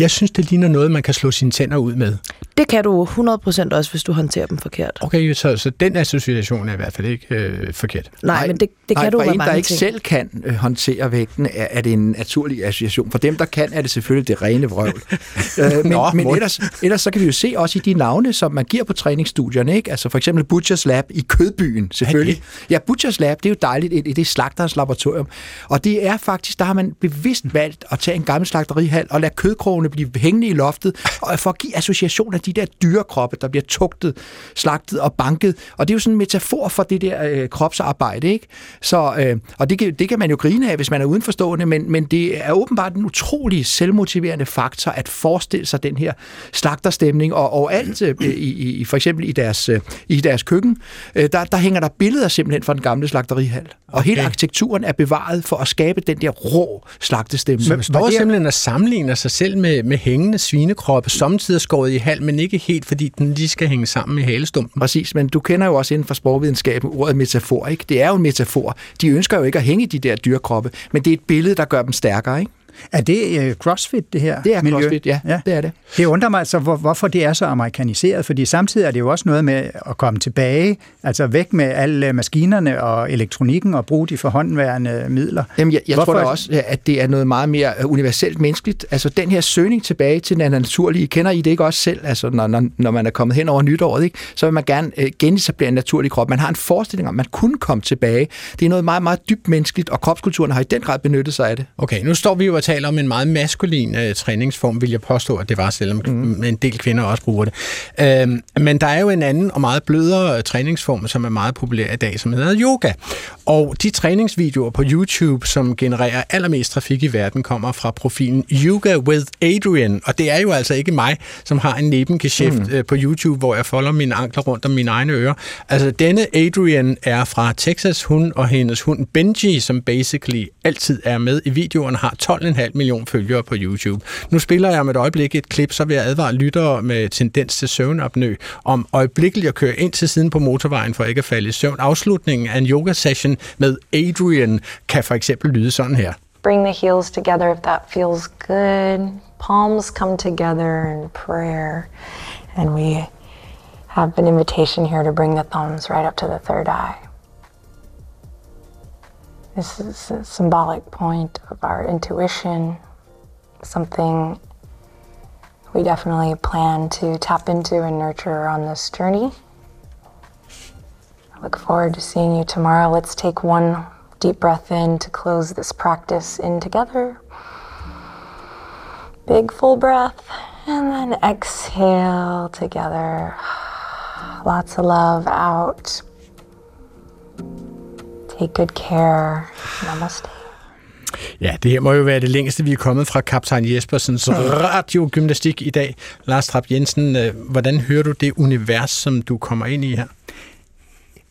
Speaker 3: jeg synes, det ligner noget, man kan slå sine tænder ud med.
Speaker 5: Det kan du 100% også, hvis du håndterer dem forkert.
Speaker 3: Okay, så, så den association er i hvert fald ikke øh, forkert.
Speaker 5: Nej, Nej, men det, det kan nej, du
Speaker 4: for
Speaker 5: en,
Speaker 4: der ikke
Speaker 5: ting.
Speaker 4: selv kan øh, håndtere vægten, er, er det en naturlig association. For dem, der kan, er det selvfølgelig det rene vrøvl. <laughs> øh, men Nå, men ellers, ellers så kan vi jo se også i de navne, som man giver på træningsstudierne. Ikke? Altså for eksempel Butchers Lab i Kødbyen, selvfølgelig. Ja, Butchers Lab, det er jo dejligt. Det er slagterens laboratorium. Og det er faktisk, der har man bevidst valgt at tage en gammel slagterihal og lade kødkrogene blive hængende i loftet, og for at give association af de der dyrekroppe, der bliver tugtet, slagtet og banket. Og det er jo sådan en metafor for det der øh, kropsarbejde, ikke? Så, øh, og det kan, det kan man jo grine af, hvis man er udenforstående, men, men det er åbenbart en utrolig selvmotiverende faktor at forestille sig den her slagterstemning, og, og alt øh, i, i, for eksempel i deres, øh, i deres køkken, øh, der, der hænger der billeder simpelthen fra den gamle slagterihal. Og okay. hele arkitekturen er bevaret for at skabe den der rå slagtestemning.
Speaker 3: Men, hvor simpelthen at sammenligner sig selv med, med hængende svinekroppe, samtidig skåret i halv, men ikke helt, fordi den lige skal hænge sammen med halestumpen.
Speaker 4: Præcis, men du kender jo også inden for sporvidenskaben ordet metafor, ikke? Det er jo en metafor. De ønsker jo ikke at hænge i de der dyrkroppe, men det er et billede, der gør dem stærkere, ikke?
Speaker 6: Er det uh, CrossFit, det her
Speaker 4: Det er
Speaker 6: miljø?
Speaker 4: CrossFit, ja. ja. Det er det.
Speaker 6: Det undrer mig altså, hvor, hvorfor det er så amerikaniseret, fordi samtidig er det jo også noget med at komme tilbage, altså væk med alle maskinerne og elektronikken og bruge de forhåndværende midler.
Speaker 4: Jamen, jeg, jeg tror da også, at det er noget meget mere øh, universelt menneskeligt. Altså den her søgning tilbage til den naturlige, kender I det ikke også selv? Altså når, når, når man er kommet hen over nytåret, ikke? så vil man gerne uh, genetablere en naturlig krop. Man har en forestilling om, at man kunne komme tilbage. Det er noget meget, meget dybt menneskeligt, og kropskulturen har i den grad benyttet sig af det.
Speaker 3: Okay, nu står vi jo taler om en meget maskulin øh, træningsform, vil jeg påstå, at det var, selvom mm. en del kvinder også bruger det. Øh, men der er jo en anden og meget blødere øh, træningsform, som er meget populær i dag, som hedder yoga. Og de træningsvideoer på YouTube, som genererer allermest trafik i verden, kommer fra profilen Yoga with Adrian. Og det er jo altså ikke mig, som har en nebengeschæft mm. øh, på YouTube, hvor jeg folder mine ankler rundt om mine egne ører. Altså, denne Adrian er fra Texas, hun og hendes hund Benji, som basically altid er med i videoen, har 12,5 million følgere på YouTube. Nu spiller jeg om et øjeblik et klip, så vil jeg advare lyttere med tendens til søvnopnø om øjeblikkeligt at køre ind til siden på motorvejen for ikke at falde i søvn. Afslutningen af en yoga-session med Adrian kan for eksempel lyde sådan her.
Speaker 10: Bring the heels together if that feels good. Palms come together in prayer. And we have an invitation here to bring the thumbs right up to the third eye. This is a symbolic point of our intuition, something we definitely plan to tap into and nurture on this journey. I look forward to seeing you tomorrow. Let's take one deep breath in to close this practice in together. Big full breath, and then exhale together. <sighs> Lots of love out. Take good care. Namaste.
Speaker 3: Ja, det her må jo være det længste, vi er kommet fra kaptajn Jespersens radiogymnastik i dag. Lars Trapp Jensen, øh, hvordan hører du det univers, som du kommer ind i her?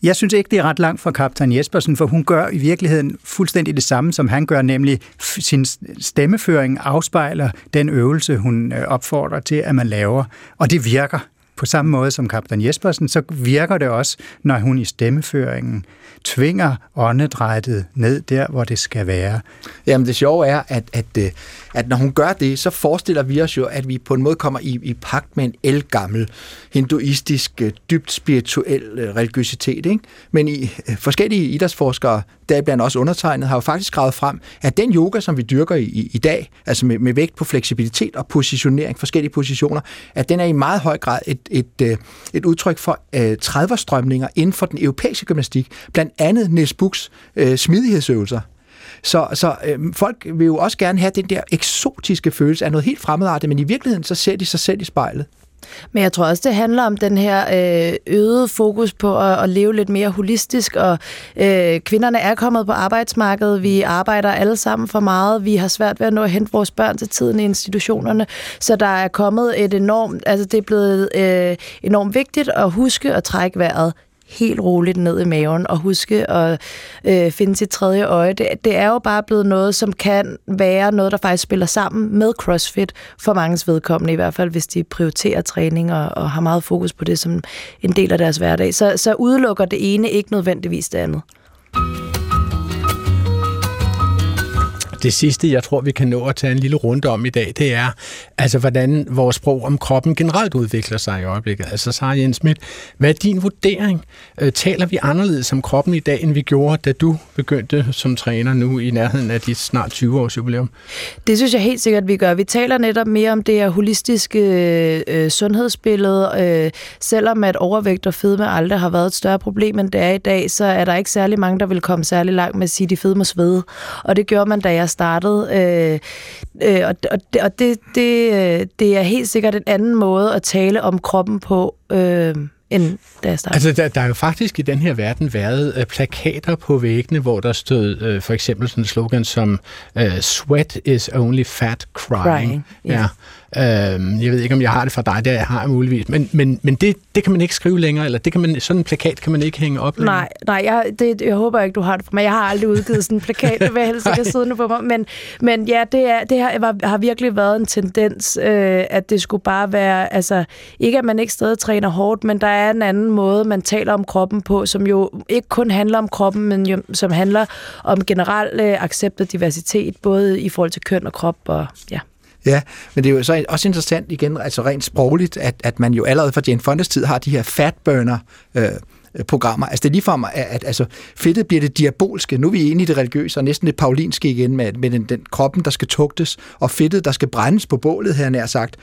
Speaker 6: Jeg synes ikke, det er ret langt fra kaptajn Jespersen, for hun gør i virkeligheden fuldstændig det samme, som han gør, nemlig sin stemmeføring afspejler den øvelse, hun øh, opfordrer til, at man laver, og det virker. På samme måde som kaptajn Jespersen, så virker det også, når hun i stemmeføringen tvinger åndedrættet ned der, hvor det skal være.
Speaker 4: Jamen det sjove er, at, at, øh, at når hun gør det, så forestiller vi os jo, at vi på en måde kommer i, i pagt med en elgammel, hinduistisk, øh, dybt spirituel øh, religiøsitet. Ikke? Men i forskellige idrætsforskere, deriblandt også undertegnet, har jo faktisk gravet frem, at den yoga, som vi dyrker i, i, i dag, altså med, med vægt på fleksibilitet og positionering, forskellige positioner, at den er i meget høj grad et, et, øh, et, udtryk for øh, uh, 30'er-strømninger inden for den europæiske gymnastik, blandt andet Niels Buchs øh, smidighedsøvelser. Så, så øh, folk vil jo også gerne have den der eksotiske følelse af noget helt fremmedartet, men i virkeligheden så ser de sig selv i spejlet.
Speaker 5: Men jeg tror også, det handler om den her øh, øgede fokus på at, at leve lidt mere holistisk, og øh, kvinderne er kommet på arbejdsmarkedet, vi arbejder alle sammen for meget, vi har svært ved at nå at hente vores børn til tiden i institutionerne, så der er kommet et enormt, altså det er blevet øh, enormt vigtigt at huske at trække vejret helt roligt ned i maven og huske at øh, finde sit tredje øje. Det, det er jo bare blevet noget, som kan være noget, der faktisk spiller sammen med CrossFit for mange vedkommende, i hvert fald hvis de prioriterer træning og, og har meget fokus på det som en del af deres hverdag. Så, så udelukker det ene ikke nødvendigvis det andet.
Speaker 3: Det sidste, jeg tror, vi kan nå at tage en lille runde om i dag, det er, altså, hvordan vores sprog om kroppen generelt udvikler sig i øjeblikket. Altså, Sarah Jens Schmidt, hvad er din vurdering? Øh, taler vi anderledes om kroppen i dag, end vi gjorde, da du begyndte som træner nu i nærheden af dit snart 20-års jubilæum?
Speaker 5: Det synes jeg helt sikkert, vi gør. Vi taler netop mere om det her holistiske øh, sundhedsbillede. Øh, selvom at overvægt og fedme aldrig har været et større problem, end det er i dag, så er der ikke særlig mange, der vil komme særlig langt med at sige, at de fedme svede. Og det gjorde man, da jeg startede. Øh, øh, og og, det, og det, det, øh, det er helt sikkert en anden måde at tale om kroppen på, øh, end da jeg startede.
Speaker 3: Altså, der, der er jo faktisk i den her verden været øh, plakater på væggene, hvor der stod øh, for eksempel sådan en slogan som øh, Sweat is only fat crying. crying yeah. ja. Øh, jeg ved ikke, om jeg har det fra dig, der jeg har muligvis, men, men, men det, det kan man ikke skrive længere, eller det kan man, sådan en plakat kan man ikke hænge op længere.
Speaker 5: Nej, nej jeg, det, jeg håber ikke, du har det for mig. Jeg har aldrig udgivet sådan en plakat, det vil helst ikke siddende på mig. Men, men ja, det, er, det har, har virkelig været en tendens, øh, at det skulle bare være, altså ikke at man ikke stadig træner hårdt, men der er en anden måde, man taler om kroppen på, som jo ikke kun handler om kroppen, men jo, som handler om generel øh, accept og diversitet, både i forhold til køn og krop og ja.
Speaker 4: Ja, men det er jo så også interessant igen, altså rent sprogligt, at, at man jo allerede fra Jane Fondas tid har de her fatburner øh, øh, Øh, programmer. Altså det er ligefrem, at, at altså, fedtet bliver det diabolske. Nu er vi inde i det religiøse, og næsten det paulinske igen med, med den, den kroppen, der skal tugtes, og fedtet, der skal brændes på bålet, her nær sagt.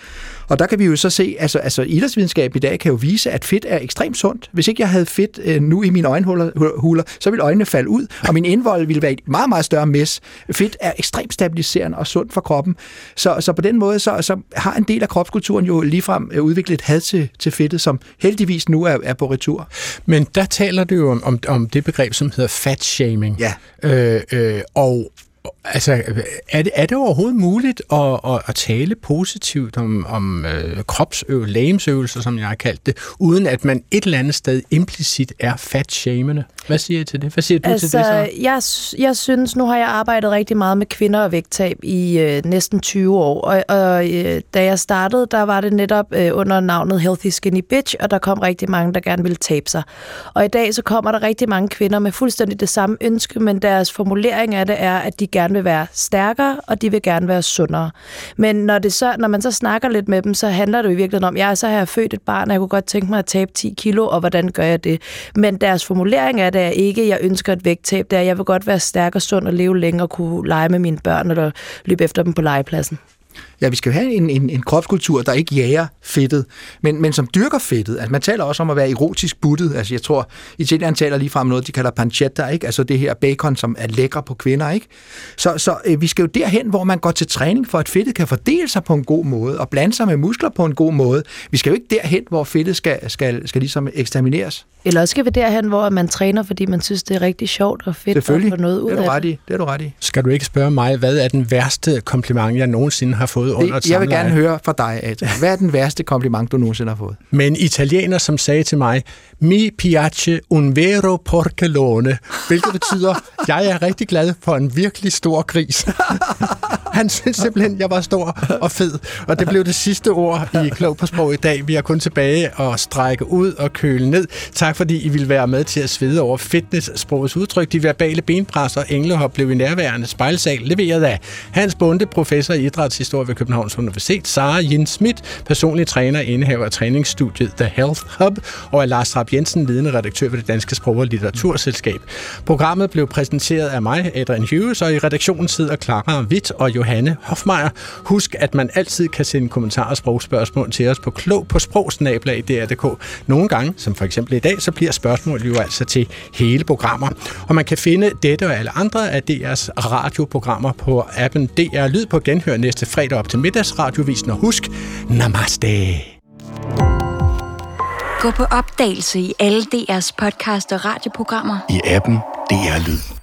Speaker 4: Og der kan vi jo så se, altså, altså idrætsvidenskab i dag kan jo vise, at fedt er ekstremt sundt. Hvis ikke jeg havde fedt øh, nu i mine øjenhuler, så ville øjnene falde ud, og min indvold ville være et meget, meget større mess. Fedt er ekstremt stabiliserende og sundt for kroppen. Så, så på den måde, så, så har en del af kropskulturen jo ligefrem øh, udviklet had til, til fedtet, som heldigvis nu er, er på retur.
Speaker 3: Men der taler du jo om, om, om det begreb, som hedder fat shaming.
Speaker 4: Ja.
Speaker 3: Øh, øh, og Altså, er det, er det overhovedet muligt at, at, at tale positivt om, om øh, kropsøvelser, lægemsøvelser, som jeg har kaldt det, uden at man et eller andet sted implicit er fatshamende? Hvad siger I til det? Hvad siger du
Speaker 5: altså,
Speaker 3: til det så?
Speaker 5: Jeg, jeg synes, nu har jeg arbejdet rigtig meget med kvinder og vægttab i øh, næsten 20 år, og, og øh, da jeg startede, der var det netop øh, under navnet Healthy Skinny Bitch, og der kom rigtig mange, der gerne ville tabe sig. Og i dag så kommer der rigtig mange kvinder med fuldstændig det samme ønske, men deres formulering af det er, at de gerne vil være stærkere, og de vil gerne være sundere. Men når, det så, når man så snakker lidt med dem, så handler det jo i virkeligheden om, ja, så har jeg født et barn, og jeg kunne godt tænke mig at tabe 10 kilo, og hvordan gør jeg det? Men deres formulering af det er ikke, jeg ønsker et vægttab, det er, jeg vil godt være stærk og sund og leve længere og kunne lege med mine børn, eller løbe efter dem på legepladsen.
Speaker 4: Ja, vi skal jo have en, en, en kropskultur, der ikke jager fedtet, men, men som dyrker fedtet. Altså, man taler også om at være erotisk buttet. Altså, jeg tror, Italien taler lige frem noget, de kalder pancetta, ikke? Altså det her bacon, som er lækker på kvinder, ikke? Så, så øh, vi skal jo derhen, hvor man går til træning for, at fedtet kan fordele sig på en god måde, og blande sig med muskler på en god måde. Vi skal jo ikke derhen, hvor fedtet skal, skal, skal ligesom ekstermineres.
Speaker 5: Eller også skal vi derhen, hvor man træner, fordi man synes, det er rigtig sjovt og fedt at få noget ud
Speaker 4: det er du
Speaker 5: af
Speaker 4: ret i. Det er du ret i.
Speaker 3: Skal du ikke spørge mig, hvad er den værste kompliment, jeg nogensinde har fået under et
Speaker 4: Det, jeg vil gerne høre fra dig, Adrian. Hvad er den værste kompliment, du nogensinde har fået?
Speaker 3: med en italiener, som sagde til mig, mi piace un vero porcellone, hvilket betyder, <laughs> jeg er rigtig glad for en virkelig stor gris. <laughs> Han synes simpelthen, jeg var stor og fed, og det blev det sidste ord i Klog på Sprog i dag. Vi er kun tilbage og strække ud og køle ned. Tak fordi I ville være med til at svede over fitnesssprogets udtryk. De verbale benpres og englehop blev i nærværende spejlsal leveret af Hans Bunde, professor i idrætshistorie ved Københavns Universitet, Sara Jin Schmidt, personlig træner, indehaver af træningsstudiet The Health Hub, og af Lars Rapp Jensen, ledende redaktør ved det Danske Sprog- og Litteraturselskab. Programmet blev præsenteret af mig, Adrian Hughes, og i redaktionen sidder Clara Witt og Johanne Hofmeier. Husk, at man altid kan sende kommentarer og sprogspørgsmål til os på klog på sprogsnablag.dr.dk. Nogle gange, som for eksempel i dag, så bliver spørgsmål jo altså til hele programmer. Og man kan finde dette og alle andre af DR's radioprogrammer på appen DR Lyd på genhør næste fredag op til middagsradiovisen. Og husk, namaste.
Speaker 11: Gå på opdagelse i alle DR's podcast og radioprogrammer.
Speaker 12: I appen DR Lyd.